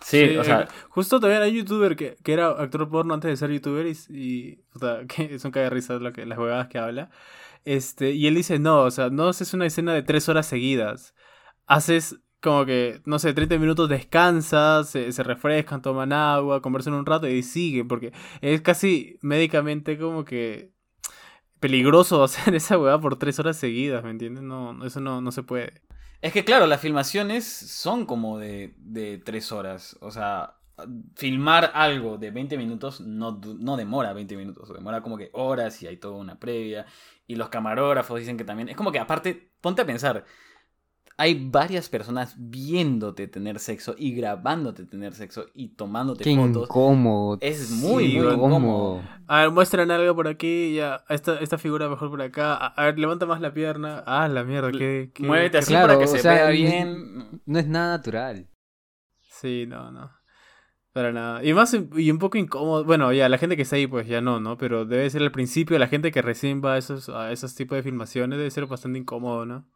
Sí, o sea, justo también hay youtuber que, que era actor porno antes de ser youtuber y, y puta, que es un caga de risa lo que, las huevadas que habla. Este, y él dice, no, o sea, no haces una escena de tres horas seguidas. Haces como que, no sé, 30 minutos descansas, se, se refrescan, toman agua, conversan un rato y siguen, porque es casi médicamente como que peligroso hacer esa huevada por tres horas seguidas, ¿me entiendes? No, no, eso no, no se puede. Es que claro, las filmaciones son como de, de tres horas. O sea, filmar algo de 20 minutos no, no demora 20 minutos. Demora como que horas y hay toda una previa. Y los camarógrafos dicen que también... Es como que aparte, ponte a pensar. Hay varias personas viéndote tener sexo y grabándote tener sexo y tomándote Qué fotos. incómodo. Es muy, Sí, muy incómodo. incómodo. A ver, muestran algo por aquí, ya, esta, esta figura mejor por acá. A, a ver, levanta más la pierna. Ah, la mierda, qué... qué- Muévete qué- así Claro, para que o se sea, vea bien. No es nada natural. Sí, no, no. Para nada. Y más, y un poco incómodo. Bueno, ya, la gente que está ahí, pues ya no, ¿no? Pero debe ser al principio, la gente que recién va a esos, a esos tipos de filmaciones, debe ser bastante incómodo, ¿no?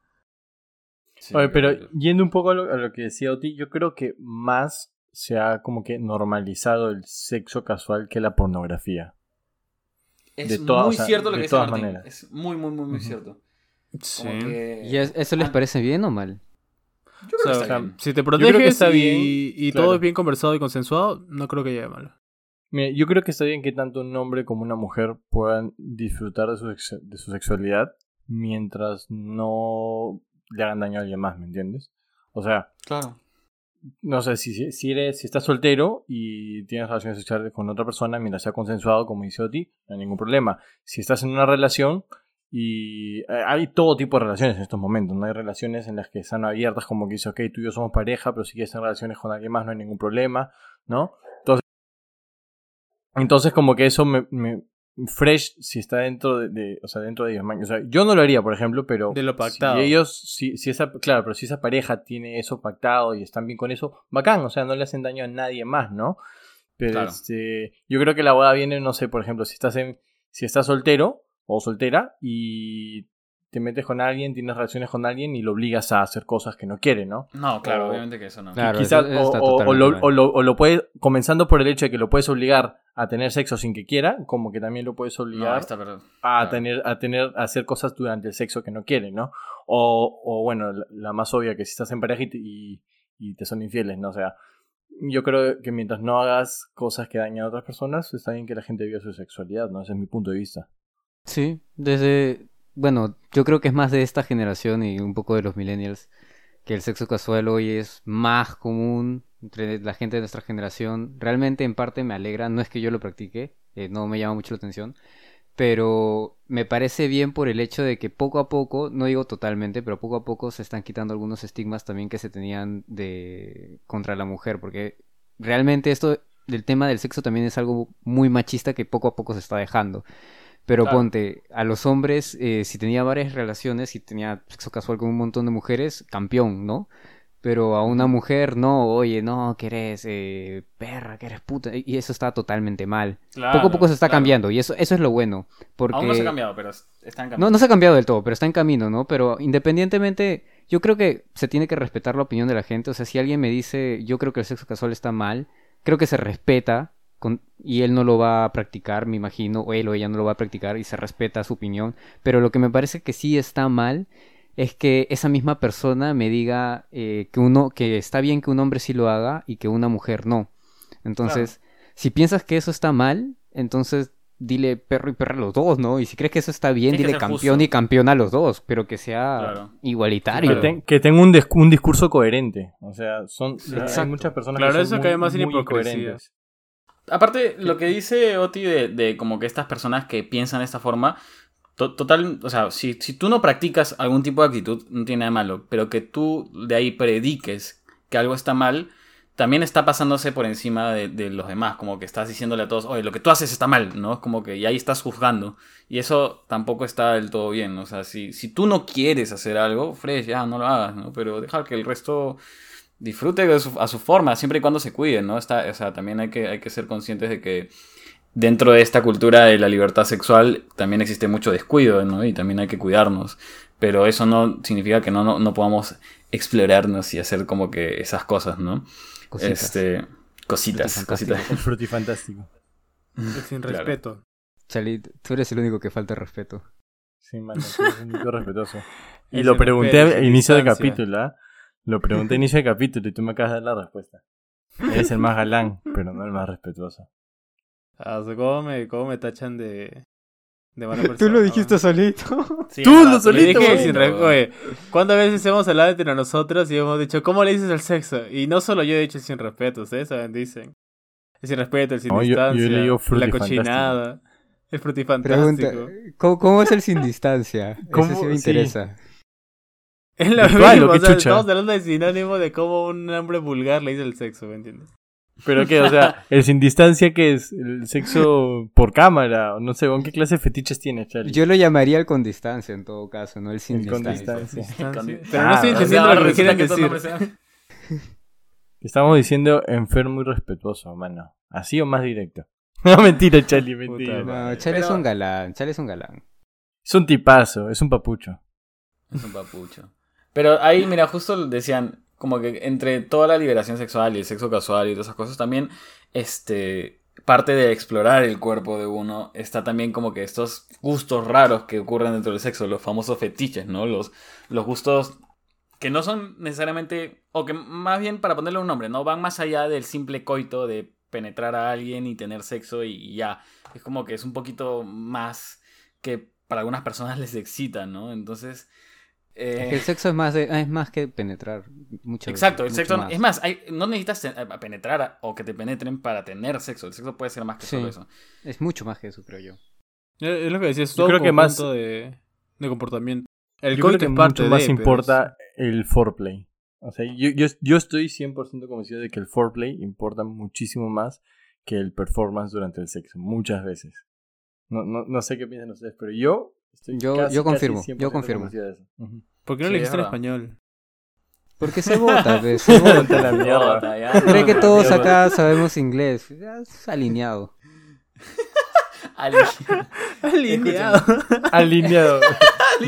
Sí, Oye, pero yendo un poco a lo, a lo que decía Oti, yo creo que más se ha como que normalizado el sexo casual que la pornografía. Es de muy o sea, cierto lo de que dice todas Martín. maneras. Es muy, muy, muy, muy cierto. Sí. Que- ¿Y es- eso les parece bien o mal? Yo creo O sea, que está bien. si te creo que proteges está y, bien, y claro. todo es bien conversado y consensuado, no creo que llegue mal. Mira, yo creo que está bien que tanto un hombre como una mujer puedan disfrutar de su, de su sexualidad mientras no le hagan daño a alguien más, ¿me entiendes? O sea, Claro. no sé, si, si- eres, si estás soltero y tienes relaciones sexuales con otra persona mientras sea consensuado, como dice Oti, no hay ningún problema. Si estás en una relación y eh, hay todo tipo de relaciones en estos momentos, no hay relaciones en las que están abiertas como que dice, ok, tú y yo somos pareja, pero si quieres tener relaciones con alguien más no hay ningún problema, ¿no? Entonces, entonces como que eso me, me- fresh si está dentro de, de- o sea, dentro de ellos, man. o sea, yo no lo haría, por ejemplo, pero De lo pactado. si ellos, si, si esa, claro, pero si esa pareja tiene eso pactado y están bien con eso, bacán, o sea, no le hacen daño a nadie más, ¿no? Pero Claro. este, yo creo que la boda viene, no sé, por ejemplo, si estás en, si estás soltero o soltera y te metes con alguien, tienes relaciones con alguien y lo obligas a hacer cosas que no quiere, ¿no? No, claro, O- obviamente que eso no. Claro, Quizás, eso- eso está o, lo, o lo- o lo puedes, comenzando por el hecho de que lo puedes obligar a tener sexo sin que quiera, como que también lo puedes No, obligar está pero... a claro. tener, a tener, a hacer cosas durante el sexo que no quiere, ¿no? O, o bueno, la, la más obvia que si estás en pareja y te, y, y te son infieles, ¿no? O sea, yo creo que mientras no hagas cosas que dañan a otras personas, está bien que la gente viva su sexualidad, ¿no? Ese es mi punto de vista. Sí, desde, bueno, yo creo que es más de esta generación y un poco de los millennials, que el sexo casual hoy es más común entre la gente de nuestra generación. Realmente en parte me alegra, no es que yo lo practique, eh, no me llama mucho la atención, pero me parece bien por el hecho de que poco a poco, no digo totalmente, pero poco a poco se están quitando algunos estigmas también que se tenían de contra la mujer, porque realmente esto del tema del sexo también es algo muy machista que poco a poco se está dejando. Pero Claro. ponte, a los hombres, eh, si tenía varias relaciones, si tenía sexo casual con un montón de mujeres, campeón, ¿no? Pero a una mujer, no, oye, no, que eres eh, perra, que eres puta. Y eso está totalmente mal. Claro, poco a poco se está claro. cambiando y eso, eso es lo bueno. Porque... Aún no se ha cambiado, pero está en cambio. No, no se ha cambiado del todo, pero está en camino, ¿no? Pero independientemente, yo creo que se tiene que respetar la opinión de la gente. O sea, si alguien me dice, yo creo que el sexo casual está mal, creo que se respeta con- y él no lo va a practicar, me imagino, o él o ella no lo va a practicar y se respeta su opinión. Pero lo que me parece que sí está mal es que esa misma persona me diga eh, que uno, que está bien que un hombre sí lo haga y que una mujer no. Entonces, si piensas que eso está mal, entonces dile perro y perra a los dos, ¿no? Y si crees que eso está bien, que dile campeón justo. y campeón a los dos, pero que sea Claro. igualitario. Que, ten- que tenga un, dis- un discurso coherente. O sea, son hay muchas personas Claro, que son eso muy, en muy incoherentes. Aparte, lo que dice Oti de, de como que estas personas que piensan de esta forma, to- total, o sea, si, si tú no practicas algún tipo de actitud, no tiene nada de malo, pero que tú de ahí prediques que algo está mal, también está pasándose por encima de, de los demás, como que estás diciéndole a todos, oye, lo que tú haces está mal, ¿no? Es como que y ahí estás juzgando. Y eso tampoco está del todo bien, o sea, si, si tú no quieres hacer algo, fresh, ya, no lo hagas, ¿no? Pero deja que el resto disfrute de su- a su forma, siempre y cuando se cuiden, ¿no? Está, o sea, también hay que, hay que ser conscientes de que dentro de esta cultura de la libertad sexual también existe mucho descuido, ¿no? Y también hay que cuidarnos. Pero eso no significa que no, no, no podamos explorarnos y hacer como que esas cosas, ¿no? Cositas. Este, cositas, cositas. El frutifantástico. Sin Claro. respeto. Chali, tú eres el único que falta respeto. Sí, mano, tú eres un tipo respetuoso. Y lo pregunté al sin inicio del capítulo, ¿ah? Lo pregunté al inicio del capítulo y tú me acabas de dar la respuesta. Eres el más galán, pero no el más respetuoso. Ah, o sea, ¿cómo, me, ¿Cómo me tachan de, de mala persona? Tú lo dijiste solito. Sí, Tú lo solito, dije güey. sin respeto. Oye, ¿cuántas veces hemos hablado entre nosotros y hemos dicho, ¿cómo le dices al sexo? Y no solo yo he dicho sin respeto, ustedes saben, dicen. El sin respeto, el sin No, yo- yo distancia, le digo la cochinada, el Pregunta, frutifantástico. ¿cómo, cómo es el sin distancia? ¿Cómo? Eso sí me Sí. Es lo Virtual, mismo, ¿o o qué sea, chucha? estamos hablando de sinónimo de cómo un hombre vulgar le dice el sexo, ¿me entiendes? Pero que, o sea, el sin distancia que es el sexo por cámara, o no sé, ¿con qué clase de fetiches tienes, Charlie? Yo lo llamaría el con distancia en todo caso, no el sin El con distancia. distancia. Pero no estoy Ah, sea, entendiendo lo que quieren decir. Estamos diciendo enfermo y respetuoso, mano. ¿Así o más directo? No, mentira, Charlie, mentira. Puta No, Chale es un galán, Chale es un galán. Es un tipazo, es un papucho. Es un papucho. Pero ahí, mira, justo decían, como que entre toda la liberación sexual y el sexo casual y todas esas cosas, también, este, parte de explorar el cuerpo de uno está también como que estos gustos raros que ocurren dentro del sexo, los famosos fetiches, ¿no? Los, los gustos que no son necesariamente, o que más bien para ponerle un nombre, ¿no? Van más allá del simple coito de penetrar a alguien y tener sexo y, y ya. Es como que es un poquito más que para algunas personas les excita, ¿no? Entonces... eh, Es que el sexo es más, de, es más que penetrar. Muchas Exacto, el sexo. mucho Es más, hay- no necesitas a- penetrar a- o que te penetren para tener sexo. El sexo puede ser más que Sí. solo eso. Es mucho más que eso, creo yo. Es es lo que decía, es Yo todo creo que más- de, de comportamiento. El Yo creo que es parte mucho más de, pero importa el foreplay. O sea, yo, yo, yo estoy 100% convencido de que el foreplay importa muchísimo más que el performance durante el sexo, muchas veces. No, no, no sé qué piensan ustedes, pero yo estoy Yo- casi, yo confirmo, 100% yo confirmo. ¿Por qué no Sí, le dijiste en español? Porque se vota, pues, se vota. La mierda. Ya. Cree que todos Mierda. acá sabemos inglés. Ya es alineado. Ali- Alineado. Alineado.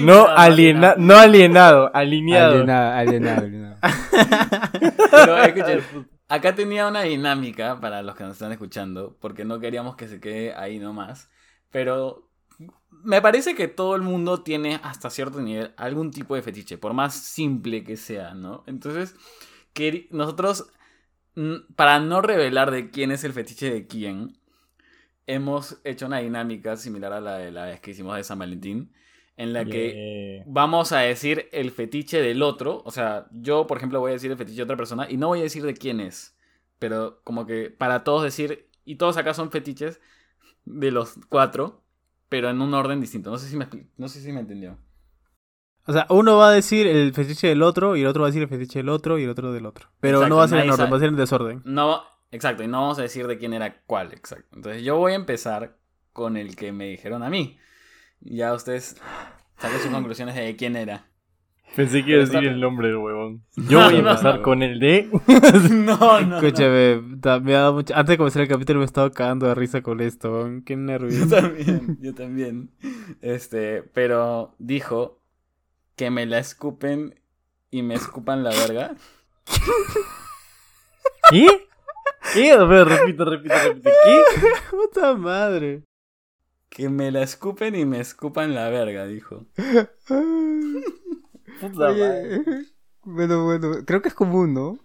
no, aliena, no alienado, alineado. Alienado, alienado, alienado. Pero escuchen, acá tenía una dinámica para los que nos están escuchando, porque no queríamos que se quede ahí nomás. Pero me parece que todo el mundo tiene hasta cierto nivel algún tipo de fetiche, por más simple que sea, ¿no? Entonces, que nosotros, mm, para no revelar de quién es el fetiche de quién, hemos hecho una dinámica similar a la de la vez que hicimos de San Valentín, en la que Yeah. vamos a decir el fetiche del otro. O sea, yo, por ejemplo, voy a decir el fetiche de otra persona y no voy a decir de quién es. Pero como que para todos decir, y todos acá son fetiches de los cuatro, pero en un orden distinto. No sé si me, no sé si me entendió. O sea, uno va a decir el fetiche del otro y el otro va a decir el fetiche del otro y el otro del otro. Pero Exacto, no va a ser en orden, va a ser en desorden. No, exacto, y no vamos a decir de quién era cuál, exacto. Entonces yo voy a empezar con el que me dijeron a mí. Ya ustedes saquen sus conclusiones de quién era. Pensé que iba a decir el nombre del huevón. Yo voy a empezar con el de. no, no. Escúchame, me ha dado mucho... Antes de comenzar el capítulo me he estado cagando de risa con esto, weón. Qué Yo nervioso. también, yo también. Este, pero dijo que me la escupen y me escupan la verga. ¿Qué? ¿Qué? A ver, repito, repito, repito. ¿Qué? Puta madre. Que me la escupen y me escupan la verga, dijo. Puta. Oye, bueno, bueno, creo que es común, ¿no?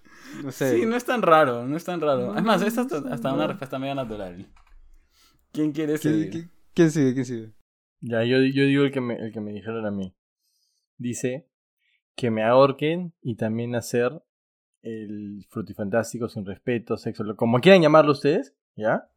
No sé. Sí, no es tan raro, no es tan raro. Es más, esta es hasta, hasta una respuesta medio natural. ¿Quién quiere ¿Qui- seguir? qui- ¿Quién sigue? ¿Quién sigue? Ya, yo, yo digo el que, me, el que me dijeron a mí. Dice que me ahorquen y también hacer el frutifantástico sin respeto, sexo, como quieran llamarlo ustedes, ¿ya?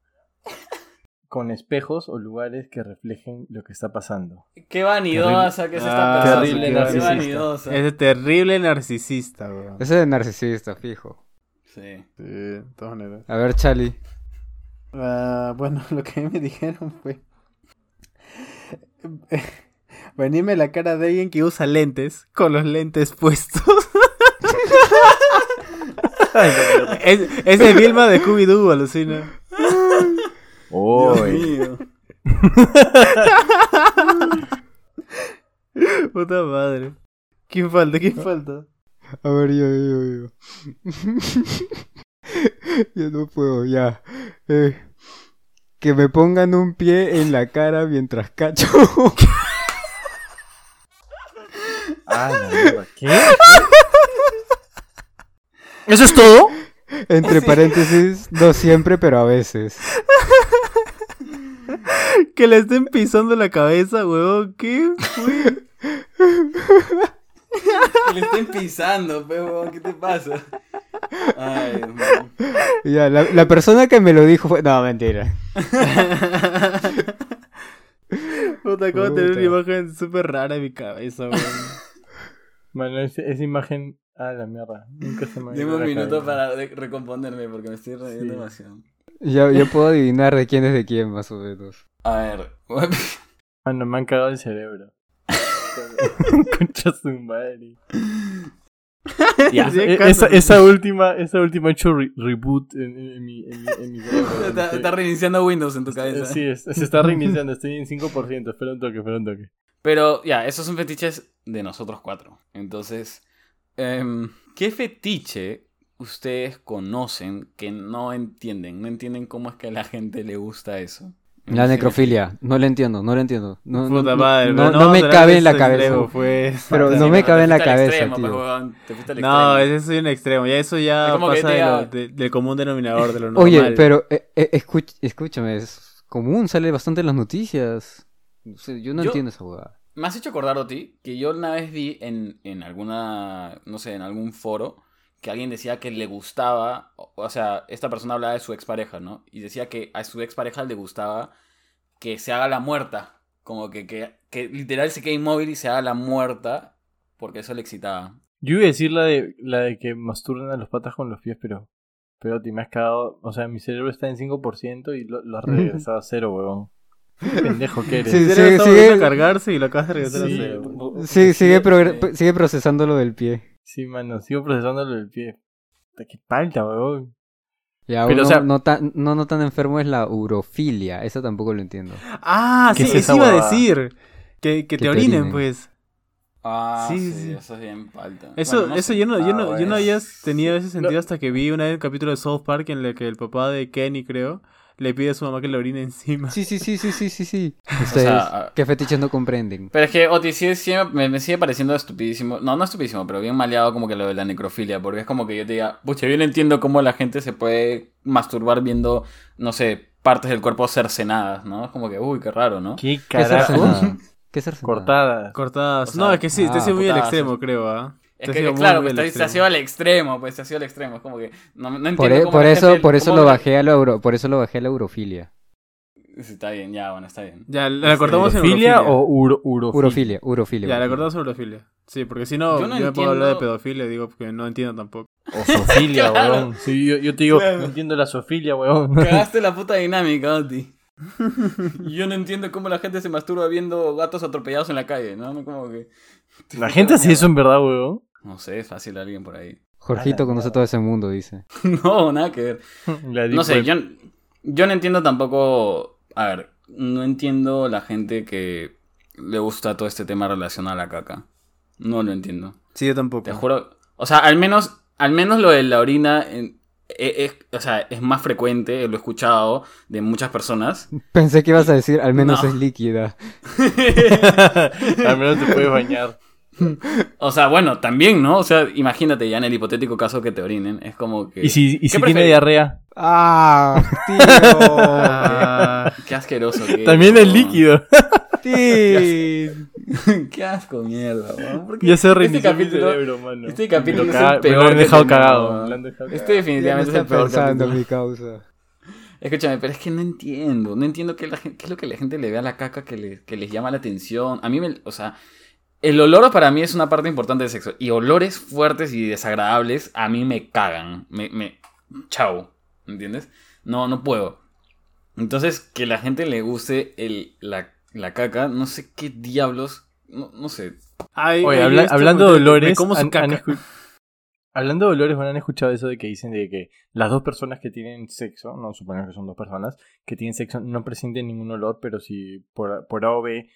Con espejos o lugares que reflejen lo que está pasando. Qué vanidosa que es esta Ah, persona. terrible qué narcisista. vanidosa. Es terrible narcisista, weón. Ese es narcisista, fijo. Sí. Sí, de todas maneras. A ver, Charlie. Ah, bueno, lo que me dijeron fue. Venirme la cara de alguien que usa lentes con los lentes puestos. es, es de Vilma de Scooby-Doo, alucina. Dios mío. Puta madre. ¿Quién falta? ¿Quién falta? A ver, yo, yo, yo. yo no puedo, ya. Eh, que me pongan un pie en la cara mientras cacho. Ah, la mierda. ¿Qué? ¿Eso es todo? Entre paréntesis, no siempre, pero a veces. Que le estén pisando la cabeza, huevón. ¿Qué fue? Que le estén pisando, huevón, ¿qué te pasa? Ay, mío. Ya, la, la persona que me lo dijo fue... No, mentira. Puta, acabo de tener una imagen súper rara en mi cabeza, weón. Bueno, esa imagen. Ah, la mierda. Nunca se me ha Dime ido un minuto cabeza. para recomponerme porque me estoy riendo Sí. demasiado. Yo, yo puedo adivinar de quién es de quién, más o menos. A ver. Ah, no, me han cagado el cerebro. Concha su madre. Ya. Esa, esa última, esa última ha hecho re- reboot en, en- en mi, en, mi, en mi cerebro. Está, Sí. está reiniciando Windows en tu cabeza. Sí, es- se está reiniciando, estoy en 5%, espera un toque, espera un toque. Pero ya, esos son fetiches de nosotros cuatro. Entonces, em, ¿qué fetiche ustedes conocen que no entienden? No entienden cómo es que a la gente le gusta eso. La necrofilia, no lo entiendo, no lo entiendo. No, no- Puta no- madre, no, me será cabe en la cabeza. extremo, pues. Pero Sí, no me cabe en la cabeza, extremo, tío. pues, huevón, te fuiste al No, ese es un extremo. Ya eso ya Es pasa te de diga- lo- de- del común denominador, de lo normal. Oye, pero eh, eh, escuch- escúchame, es común, sale bastante en las noticias. Yo no Yo- entiendo esa huevada. Me has hecho acordar a ti que yo una vez vi en, en alguna, no sé, en algún foro que alguien decía que le gustaba, o, sea, esta persona hablaba de su expareja, ¿no? Y decía que a su expareja le gustaba que se haga la muerta, como que, que, que literal se quede inmóvil y se haga la muerta, porque eso le excitaba. Yo iba a decir la de, la de que masturban a los patas con los pies, pero. Pero te me has cagado. O sea, mi cerebro está en 5% y lo, lo has regresado a cero, huevón. Qué pendejo que eres. Sí, Sí, sí, sigue, sigue- a cargarse y lo acabas de regresar Sí. a cero. Sí, sigue, sigue procesando lo del pie. Sí, mano, sigo procesándolo del pie. Qué palta, huevón. Ya, Pero, uno o sea- no, tan, no, no tan enfermo es la urofilia. Eso tampoco lo entiendo. Ah, ¿Qué sí, es eso iba a decir. Que, que Que te te orinen, orinen. pues. Ah, Sí, sí, sí. eso es bien falta. Eso, Bueno, no eso sé. yo no, yo Ah, no, yo no había tenido ese sentido No. hasta que vi una vez el capítulo de South Park en el que el papá de Kenny, creo, le pide a su mamá que le orine encima. Sí, sí, sí, sí, sí, sí, sí. Ustedes, sea, ah- ¿qué fetiches no comprenden? Pero es que Otis sí, sí me, me sigue pareciendo estupidísimo. No, no estupidísimo, pero bien maleado como que lo de la necrofilia. Porque es como que yo te diga, pucha, yo no entiendo cómo la gente se puede masturbar viendo, no sé, partes del cuerpo cercenadas, ¿no? Es como que, uy, qué raro, ¿no? Qué ¿Qué es carajo. ¿Qué es cercenada? Cortada. Cortadas. O sea, no, es que sí, te ah, has ido muy al cortadas, extremo, creo, ¿ah? Es que, claro, pues al te, te has extremo. ido al extremo, pues te has ido al extremo. Es como que no, no entiendo Por, e- cómo por eso, gente- por eso cómo lo bajé a la euro, por eso lo bajé a la eurofilia. Sí, está bien, ya, bueno, está bien. Ya, la cortamos en ¿Urofilia urofilia. o uro, urofilia? Urofilia, urofilia. Ya, la urofilia. cortamos en urofilia. Sí, porque si no, Yo yo, no me puedo hablar de pedofilia, digo, porque no entiendo tampoco. O sofilia, Claro. weón. Sí, yo, yo te digo, Claro. no entiendo la sofilia, weón. Cagaste la puta dinámica, Oti. Yo no entiendo cómo la gente se masturba viendo gatos atropellados en la calle, ¿no? No, Como que... La gente hace eso en verdad, weón. No sé, es fácil alguien por ahí. Jorgito conoce todo ese mundo, dice. No, nada que ver. No sé, yo, yo no entiendo tampoco. A ver, no entiendo la gente que le gusta todo este tema relacionado a la caca. No lo entiendo. Sí, yo tampoco. Te juro. O sea, al menos, al menos lo de la orina en- e- es, o sea, es más frecuente, lo he escuchado de muchas personas. Pensé que ibas a decir, al menos No. es líquida. Al menos te puedes bañar. O sea, bueno, también, ¿no? O sea, imagínate ya en el hipotético caso que te orinen. Es como que. ¿Y si, y ¿Qué si tiene diarrea? ¡Ah! Ah, Qué asqueroso que También es, es líquido. ¡Tío! ¡Tío! Qué asco, mierda, weón. ¿Por qué Ya se este mi capítulo- cerebro, mano. Este capítulo Me es el me peor. lo han que dejado cagado. lo han dejado Este definitivamente es el peor pensando capítulo. mi causa. Escúchame, pero es que no entiendo. No entiendo qué, la gen- qué es lo que la gente le ve a la caca que, le- que les llama la atención. A mí me. O sea. El olor para mí es una parte importante del sexo. Y olores fuertes y desagradables a mí me cagan. Me. me chau. ¿Entiendes? No, no puedo. Entonces, que la gente le guste el, la, la caca, no sé qué diablos. No, no sé. Ay, Oye, ay, habla- este hablando de olores, han- han caca. hablando de olores, bueno, han escuchado eso de que dicen de que las dos personas que tienen sexo, no suponemos que son dos personas, que tienen sexo no presienten ningún olor, pero si por, por A o B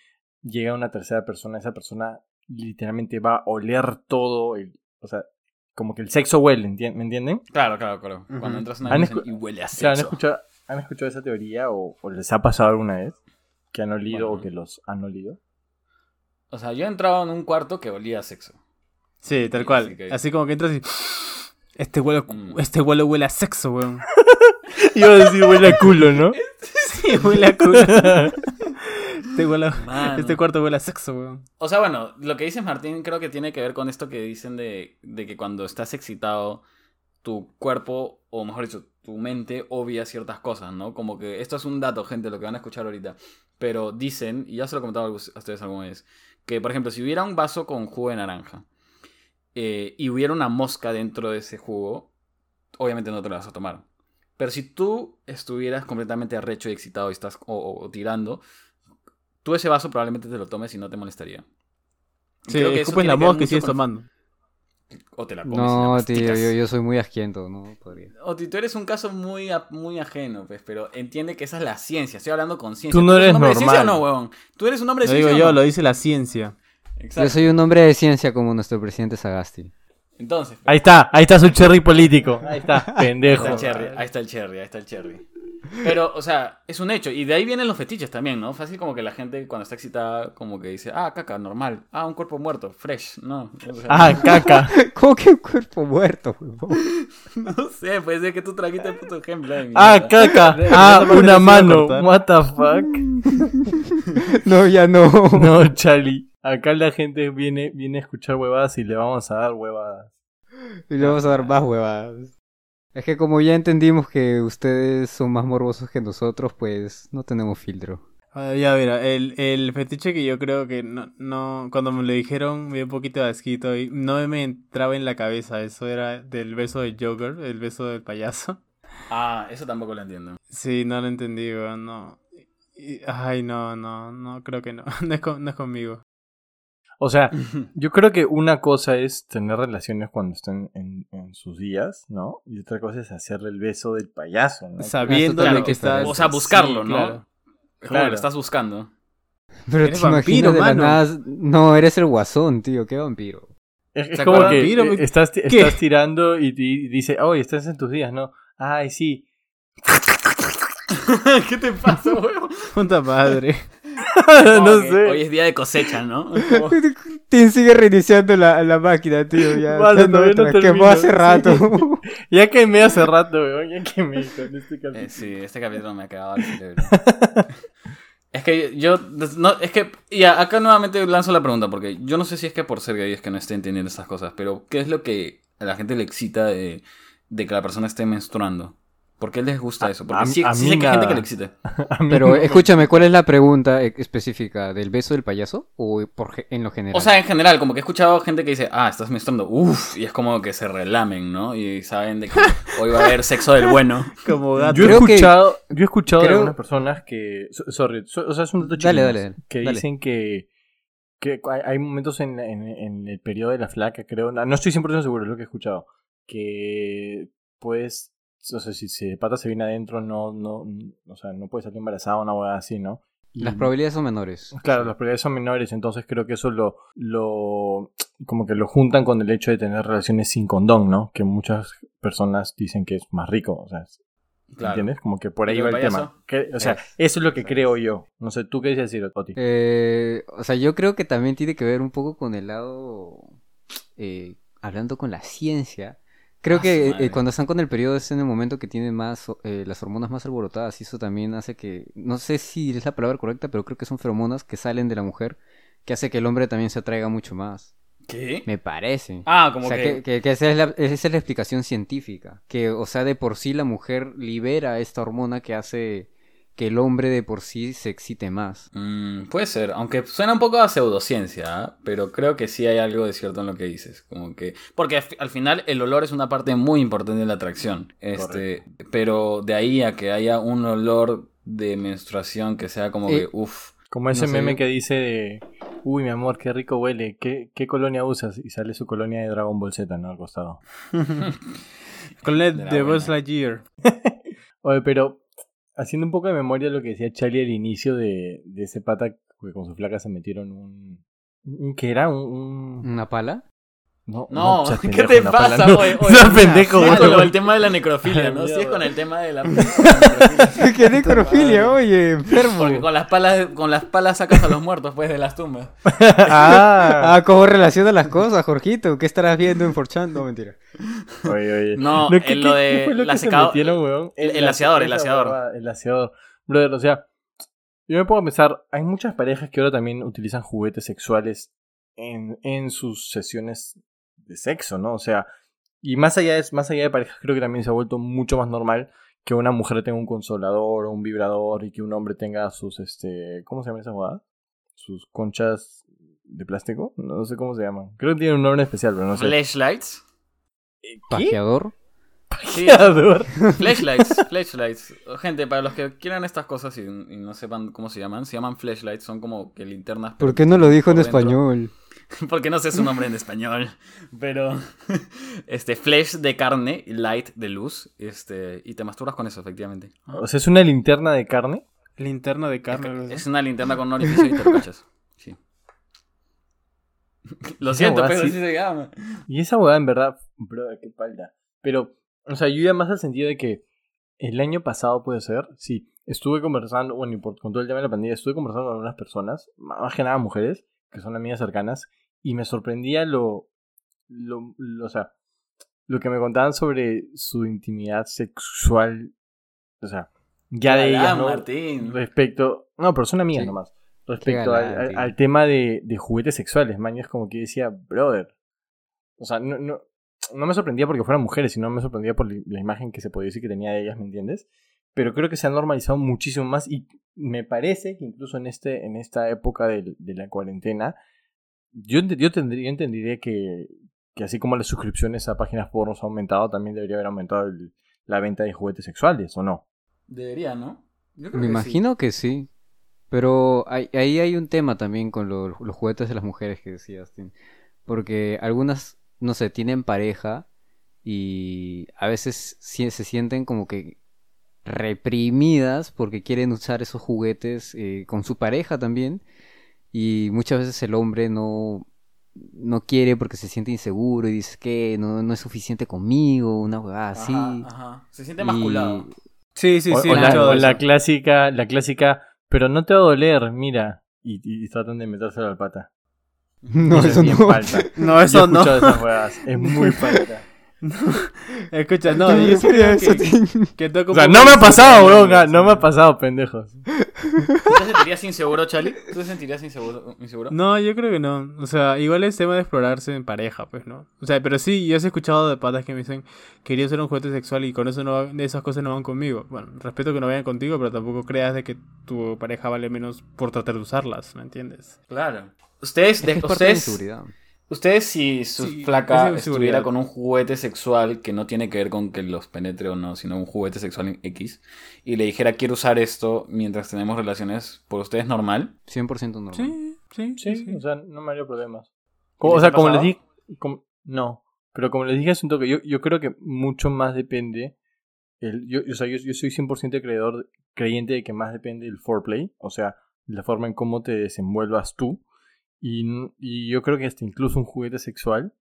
llega una tercera persona, esa persona literalmente va a oler todo, el- o sea, como que el sexo huele, ¿entien- ¿me entienden? Claro, claro, claro. Cuando entras a una y huele a O sea, ¿han sexo. escuchado, ¿han escuchado esa teoría o, o les ha pasado alguna vez? Que han olido Bueno. o que los han olido. O sea, yo he entrado en un cuarto que olía a sexo. Sí, tal Sí, cual. así que- Así como que entras y. Este huele, Mm. este huele huele a sexo, weón. Iba a decir huele a culo, ¿no? Sí, huele a culo. Este, huele a- Mano. este cuarto huele a sexo, weón. O sea, bueno, lo que dice Martín creo que tiene que ver con esto que dicen de, de que cuando estás excitado, tu cuerpo, o mejor dicho, tu mente obvia ciertas cosas, ¿no? Como que esto es un dato, gente, lo que van a escuchar ahorita. Pero dicen, y ya se lo he comentado a ustedes alguna vez, que por ejemplo, si hubiera un vaso con jugo de naranja eh, y hubiera una mosca dentro de ese jugo, obviamente no te lo vas a tomar. Pero si tú estuvieras completamente arrecho y excitado y estás o- o- o tirando, tú ese vaso probablemente te lo tomes y no te molestaría. Sí, creo que eso la que y mucho sigues con- tomando. O te la comes la No, tío, yo, yo soy muy asquiento, no podría. O ti- tú eres un caso muy, a- muy ajeno, pues, pero entiende que esa es la ciencia. Estoy hablando con ciencia. Tú no eres eres un hombre de ciencia o normal. no, huevón? ¿Tú eres un hombre de Lo digo ciencia yo, o no? lo dice la ciencia. Exacto. Yo soy un hombre de ciencia como nuestro presidente Sagasti. Entonces, Ahí está, ahí está su cherry político. Ahí está, ahí pendejo. está el cherry, ahí está el cherry, ahí está el cherry. Pero, o sea, es un hecho. Y de ahí vienen los fetiches también, ¿no? Fácil como que la gente cuando está excitada, como que dice, ah, caca, normal. Ah, un cuerpo muerto, fresh. No. O sea, Ah, caca. ¿Cómo que un cuerpo muerto, huevón? no sé, puede ser que tú trajiste el puto ejemplo. Ah, caca. Ah, una mano. What the fuck. No, ya no. No, Charlie. Acá la gente viene, viene a escuchar huevadas y le vamos a dar huevadas. Y le vamos a dar más huevadas. Es que como ya entendimos que ustedes son más morbosos que nosotros, pues no tenemos filtro. Ah, ya, mira, el, el fetiche que yo creo que no, no, cuando me lo dijeron me dio un poquito de asquito y no me entraba en la cabeza, eso era del beso de Joker, el beso del payaso. Ah, eso tampoco lo entiendo. Sí, no lo entendí, no. Y- Ay, no, no, no, creo que no, no es, con- no es conmigo. O sea, yo creo que una cosa es tener relaciones cuando están en, en sus días, ¿no? Y otra cosa es hacerle el beso del payaso, ¿no? Sabiendo Claro, lo que estás... o sea, buscarlo, sí, ¿no? claro. Lo estás buscando. Pero Eres te vampiro, imaginas de la mano. nada... No, eres el guasón, tío, qué vampiro. Es, es ¿Se como que Vampiro, eh, estás, ti- estás tirando y, y dice, oye, estás en tus días, ¿no? Ay, sí. ¿Qué te pasa, weón? Puta madre. no sé. Hoy es día de cosecha, ¿no? Como- Tim sigue reiniciando la, la máquina, tío. Ya, Vale, no quemó hace sí. rato. Ya quemé hace rato, weón. Ya quemé con este Eh, capítulo. sí, este capítulo me ha el cerebro. es que yo. No, es que. Y a- acá nuevamente lanzo la pregunta, porque yo no sé si es que por ser gay es que no esté entendiendo estas cosas, pero ¿qué es lo que a la gente le excita de, de que la persona esté menstruando? ¿Por qué les gusta eso? Porque a- sí, a sí mí sé que hay gente que le excite. A mí Pero no escúchame, ¿cuál es la pregunta e- específica? ¿Del beso del payaso o por en lo general? O sea, en general, como que he escuchado gente que dice, ah, estás menstruando, uff, y es como que se relamen, ¿no? Y saben de que hoy va a haber sexo del bueno. Como gato. Yo he Creo que- escuchado, yo he escuchado de creo- algunas personas que. so- Sorry, so- o sea, es un dato. Dale, dale, dale, Que dale. dicen que. que hay, momentos en, en- en el periodo de la flaca, creo. No, no estoy 100% seguro, es lo que he escuchado. Que. Pues. O sea, si se pata se viene adentro, no, no. O sea, no puede salir embarazada o una hueá así, ¿no? Y- Las probabilidades son menores. Claro, las probabilidades son menores, entonces creo que eso lo, lo, como que lo juntan con el hecho de tener relaciones sin condón, ¿no? Que muchas personas dicen que es más rico, o sea, Claro. ¿entiendes? Como que por ahí ¿Y va el tema. Que- o sea, Es- eso es lo que es- creo yo. No sé, ¿tú qué dices decir, Oti? Eh, o sea, yo creo que también tiene que ver un poco con el lado, eh, hablando con la ciencia. Creo Ah, que eh, cuando están con el periodo es en el momento que tienen más eh, las hormonas más alborotadas y eso también hace que, no sé si es la palabra correcta, pero creo que son feromonas que salen de la mujer que hace que el hombre también se atraiga mucho más. ¿Qué? Me parece. Ah, como o sea, que... que, que- que esa, es la, esa es la explicación científica. Que, o sea, de por sí la mujer libera esta hormona que hace que el hombre de por sí se excite más. Mm, puede ser, aunque suena un poco a pseudociencia, ¿ah? pero creo que sí hay algo de cierto en lo que dices. Como que. Porque al fi- al final el olor es una parte muy importante de la atracción. Este, pero de ahí a que haya un olor de menstruación que sea como Eh, que, uff. Como ese No meme que dice de, uy, mi amor, qué rico huele, ¿Qué, ¿qué colonia usas? Y sale su colonia de Dragon Ball Z, ¿no? Al costado. Con LED De. Buzz Lightyear. Oye, pero haciendo un poco de memoria lo que decía Charlie al inicio de, de ese pata que con su flaca se metieron un... un ¿Qué era? Un... un- ¿Una pala? No, ¿qué te pasa, pala, no. pendejo, sí, con el tema de la necrofilia, ¿no? Sí, es con el tema de la. ¡Qué necrofilia, oye! Enfermo. Porque con las palas, con las palas sacas a los muertos, pues, de las tumbas. Ah, Ah, ¿cómo relaciona las cosas, Jorgito? ¿Qué estarás viendo en 4chan? No, mentira. oye, oye. No, ¿qué- en lo de lo la que se secado- metieron, weón? el- el aseador, el aseador. El aseador. Brother, o sea, yo me puedo pensar, hay muchas parejas que ahora también utilizan juguetes sexuales en, en sus sesiones de sexo, ¿no? O sea, y más allá, de, más allá de parejas, creo que también se ha vuelto mucho más normal que una mujer tenga un consolador o un vibrador y que un hombre tenga sus, este, ¿cómo se llama esa jugada? Sus conchas de plástico, no sé cómo se llaman. Creo que tiene un nombre especial, pero no sé. Flashlights. ¿Qué? ¿Pajeador? Sí, Pajeador. flashlights, flashlights. Gente, para los que quieran estas cosas y, y no sepan cómo se llaman, se llaman flashlights, son como que linternas. ¿Por qué no lo dijo en dentro. español? Porque no sé su nombre en español. Pero. Este, flash de carne, light de luz. Este. Y te masturbas con eso, efectivamente. O sea, es una linterna de carne. Linterna de carne. Es, una linterna con un orificio y te lo cachas. Sí. Lo siento, pero sí- así se llama. Y esa hueá, en verdad, bro, qué palda. Pero, o sea, yo iba más al sentido de que el año pasado puede ser, sí, estuve conversando, bueno, y por, con todo el tema de la pandemia, estuve conversando con algunas personas, más que nada mujeres, que son amigas cercanas, y me sorprendía lo, lo, lo- o sea, lo que me contaban sobre su intimidad sexual, o sea, ya de ellas, ¿no? Martín. Respecto, no, pero son amigas Sí. nomás. Respecto al, galán, al- tío. al tema de, de juguetes sexuales, man, es como que decía, brother. O sea, no, no, no me sorprendía porque fueran mujeres, sino me sorprendía por la la imagen que se podía decir que tenía de ellas, ¿me entiendes? Pero creo que se ha normalizado muchísimo más y me parece que incluso en, este, en esta época del- de, la cuarentena, yo, yo, tendría, yo entendería que, que así como las suscripciones a páginas pornos han aumentado, también debería haber aumentado el- la venta de juguetes sexuales, ¿o no? Debería, ¿no? Yo creo Me que imagino que sí. Pero hay- ahí hay un tema también con lo- los juguetes de las mujeres que decías, Tim. Porque algunas, no sé, tienen pareja y a veces si- se sienten como que reprimidas porque quieren usar esos juguetes eh, con su pareja también. Y muchas veces el hombre no, no quiere porque se siente inseguro y dice que no, no es suficiente conmigo, una huevada sí. así. Ajá. Se siente Y- masculado. Sí, sí, o, sí. o la, o clásica, la clásica, pero no te va a doler, mira. Y, y tratan de metérselo al pata. No, Eso es no. falta. No, eso no. esas. Es muy falta. Escucha, no, ¿Qué me yo sí refería a creo eso, que, O sea, no me ha pasado, sí. No me ha pasado, pendejos. ¿Tú te sentirías inseguro, Charlie? ¿Tú te sentirías inseguro? inseguro? No, yo creo que no. O sea, igual es tema de explorarse en pareja, pues, ¿no? O sea, pero sí, yo he escuchado de patas que me dicen, quería ser un juguete sexual y con eso no va- esas cosas no van conmigo. Bueno, respeto que no vayan contigo, pero tampoco creas de que tu pareja vale menos por tratar de usarlas, ¿me entiendes? Claro. Ustedes, Es que de- es parte de la ustedes, si su Sí, flaca esa inseguridad. estuviera con un juguete sexual que no tiene que ver con que los penetre o no, sino un juguete sexual en X, y le dijera quiero usar esto mientras tenemos relaciones, ¿por ustedes normal? 100% normal. Sí, sí, Sí, sí. o sea, no me haría problemas. ¿Y Como- o sea, como les dije. como- no, pero como les dije hace un toque, yo, yo creo que mucho más depende. El, yo, o sea, yo, yo soy 100% creedor, creyente de que más depende el foreplay, o sea, la forma en cómo te desenvuelvas tú. Y, y yo creo que hasta incluso un juguete sexual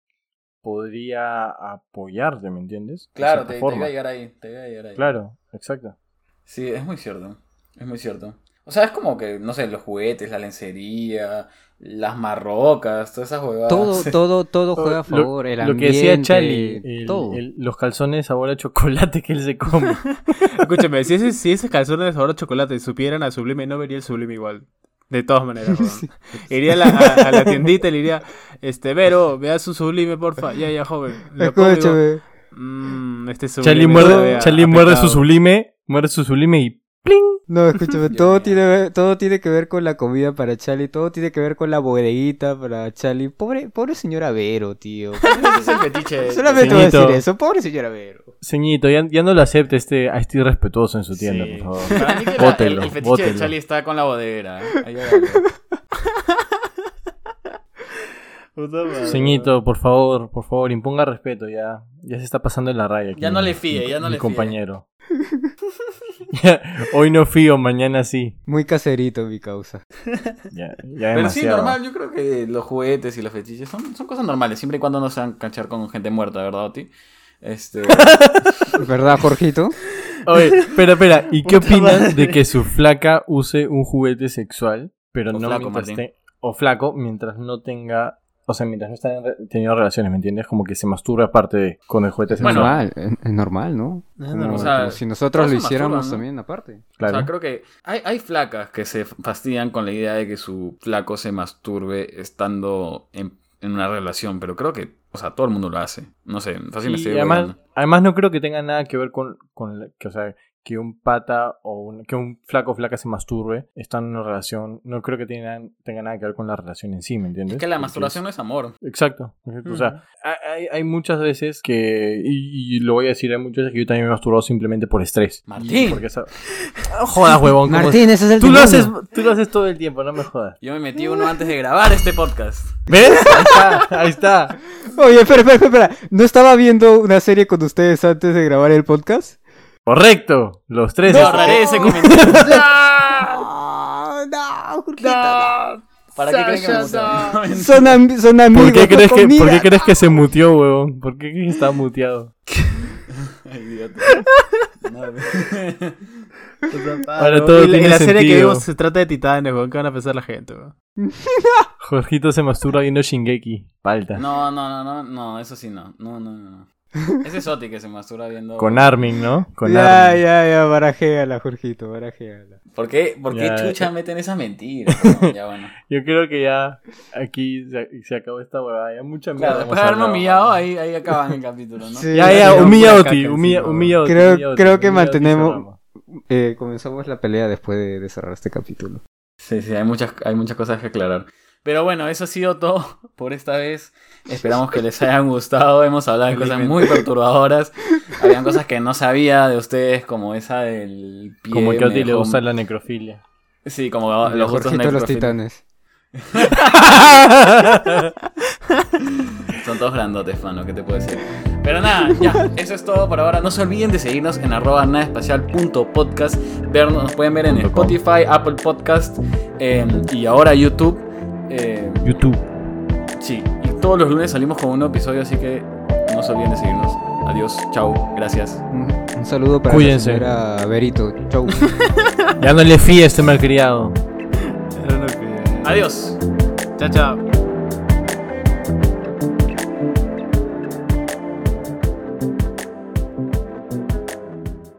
podría apoyarte, ¿me entiendes? De Claro, te, te a llegar ahí, te iba a llegar ahí. Claro, exacto. Sí, es muy cierto, es muy cierto. O sea, es como que, no sé, los juguetes, la lencería, las marrocas, todas esas huevadas. Todo, todo, todo juega a Lo- favor. el Lo que decía ambiente, Charlie, el- todo. el- los calzones sabor a chocolate que él se come. Escúchame, si ese, si ese calzones de sabor a chocolate supieran a Sublime, no vería el Sublime igual. De todas maneras. Iría a la, a- a la tiendita y le diría, este, Vero, vea su Sublime, porfa. Ya, ya, joven. Lo pongo y digo, Escúchame. "Mm, este Sublime Charlie muerde, Charlie muerde su pecado". sublime, muerde su sublime y ¡pling! No, escúchame, todo tiene, todo tiene que ver con la comida para Charlie, todo tiene que ver con la bodeguita para Charlie. Pobre, pobre señora Vero, tío. Ese es el fetiche. Solamente voy a decir eso, pobre señora Vero. Ceñito, ya, ya no lo acepte este, a este irrespetuoso en su tienda, Sí. por favor. Para mí que la- Bótelo, el, el fetiche bótelo. de Charlie está con la bodega. ¿eh? Ceñito, por favor, por favor, imponga respeto, ya, ya se está pasando en la raya. aquí, Ya no le fíe, mi- ya no mi le fíe. compañero. Hoy no fío, mañana sí. Muy caserito mi causa. Ya, ya Pero sí, normal, yo creo que los juguetes y los fetiches son, son cosas normales, siempre y cuando no sean canchar con gente muerta, ¿verdad, Oti? Este, ¿Verdad, Jorgito? Oye, espera, espera, ¿y qué opinas de que su flaca use un juguete sexual, pero O no flaco, mientras te- o flaco mientras no tenga, o sea, mientras no estén re- teniendo relaciones, ¿me entiendes? Como que se masturbe aparte de, con el juguete sexual. Bueno, normal, es, es normal, ¿no? Es normal. o sea, como si nosotros lo hiciéramos también aparte. claro. O sea, creo que hay, hay flacas que se fastidian con la idea de que su flaco se masturbe estando en, en una relación, pero creo que, o sea, todo el mundo lo hace. No sé, fácil me estoy además, además no creo que tenga nada que ver con, con la- que, o sea, que un pata o un, que un flaco o flaca se masturbe estando en una relación. No creo que tenga, tenga nada que ver con la relación en sí, ¿me entiendes? Es que la masturbación no es amor. Exacto. exacto. O sea, hay, hay muchas veces que, y, y lo voy a decir, hay muchas veces que yo también me he masturbado simplemente por estrés. Martín. Porque esa... Jodas, huevón. ¿cómo- Martín, ese es el Tú lo, haces, tú lo haces todo el tiempo, no me jodas. Yo me metí uno antes de grabar este podcast. ¿Ves? Ahí está, ahí está. Oye, espera, espera, espera. ¿No estaba viendo una serie con ustedes antes de grabar el podcast? Correcto. Los tres. Ahorraré ese comentario. No, no, Jorgito, ¿Para qué creen que me mutearon? no. Son, am- son amigos. ¿Por qué, crees que, comida. ¿Por qué crees que se muteó, huevón? ¿Por qué crees que está muteado? Ay, idiota. No, Ahora todo y la, serie que vimos se trata de titanes, weón. ¿Qué van a pensar la gente, weón? Jorgito se masturba viendo Shingeki. Falta. No, no, no, no, no, eso sí no. No, no, no. Ese es Oti que se masturba viendo. Con Armin, ¿no? Con Ya, Armin. ya, ya, barajéala, Jorgito, barajéala. ¿Por qué, por qué Ya, chucha ya. meten esas mentiras? No, ya bueno. Yo creo que ya aquí se, se acabó esta huevada. Ya mucha mierda. Claro, después de haberme humillado, ahí, ahí acaban el capítulo, ¿no? Sí, Ya, ya, humilla Oti. caca Humilla, encima, humilla Oti, Creo- humilla creo que mantenemos-. Eh, comenzamos la pelea después de, de cerrar este capítulo. Sí, sí, hay muchas, hay muchas cosas que aclarar. Pero bueno, eso ha sido todo por esta vez. Esperamos que les hayan gustado. Hemos hablado de cosas muy perturbadoras. Habían cosas que no sabía de ustedes, como esa del pie. Como que a Oti le gusta la necrofilia. Sí, como Los los gustos los titanes. Son todos grandotes, fano, ¿qué te puedo decir? Pero nada, ya, eso es todo por ahora. No se olviden de seguirnos en arroba nadaespacial.podcast. Vernos, nos pueden ver en. Spotify, Apple Podcast eh, y ahora YouTube. Eh, YouTube. sí, y todos los lunes salimos con un nuevo episodio, así que no se olviden de seguirnos. Adiós, chao, gracias. Un, saludo para Cuídense. la señora Berito. Chau. Ya no le fíes este malcriado. Adiós. Chao, chao.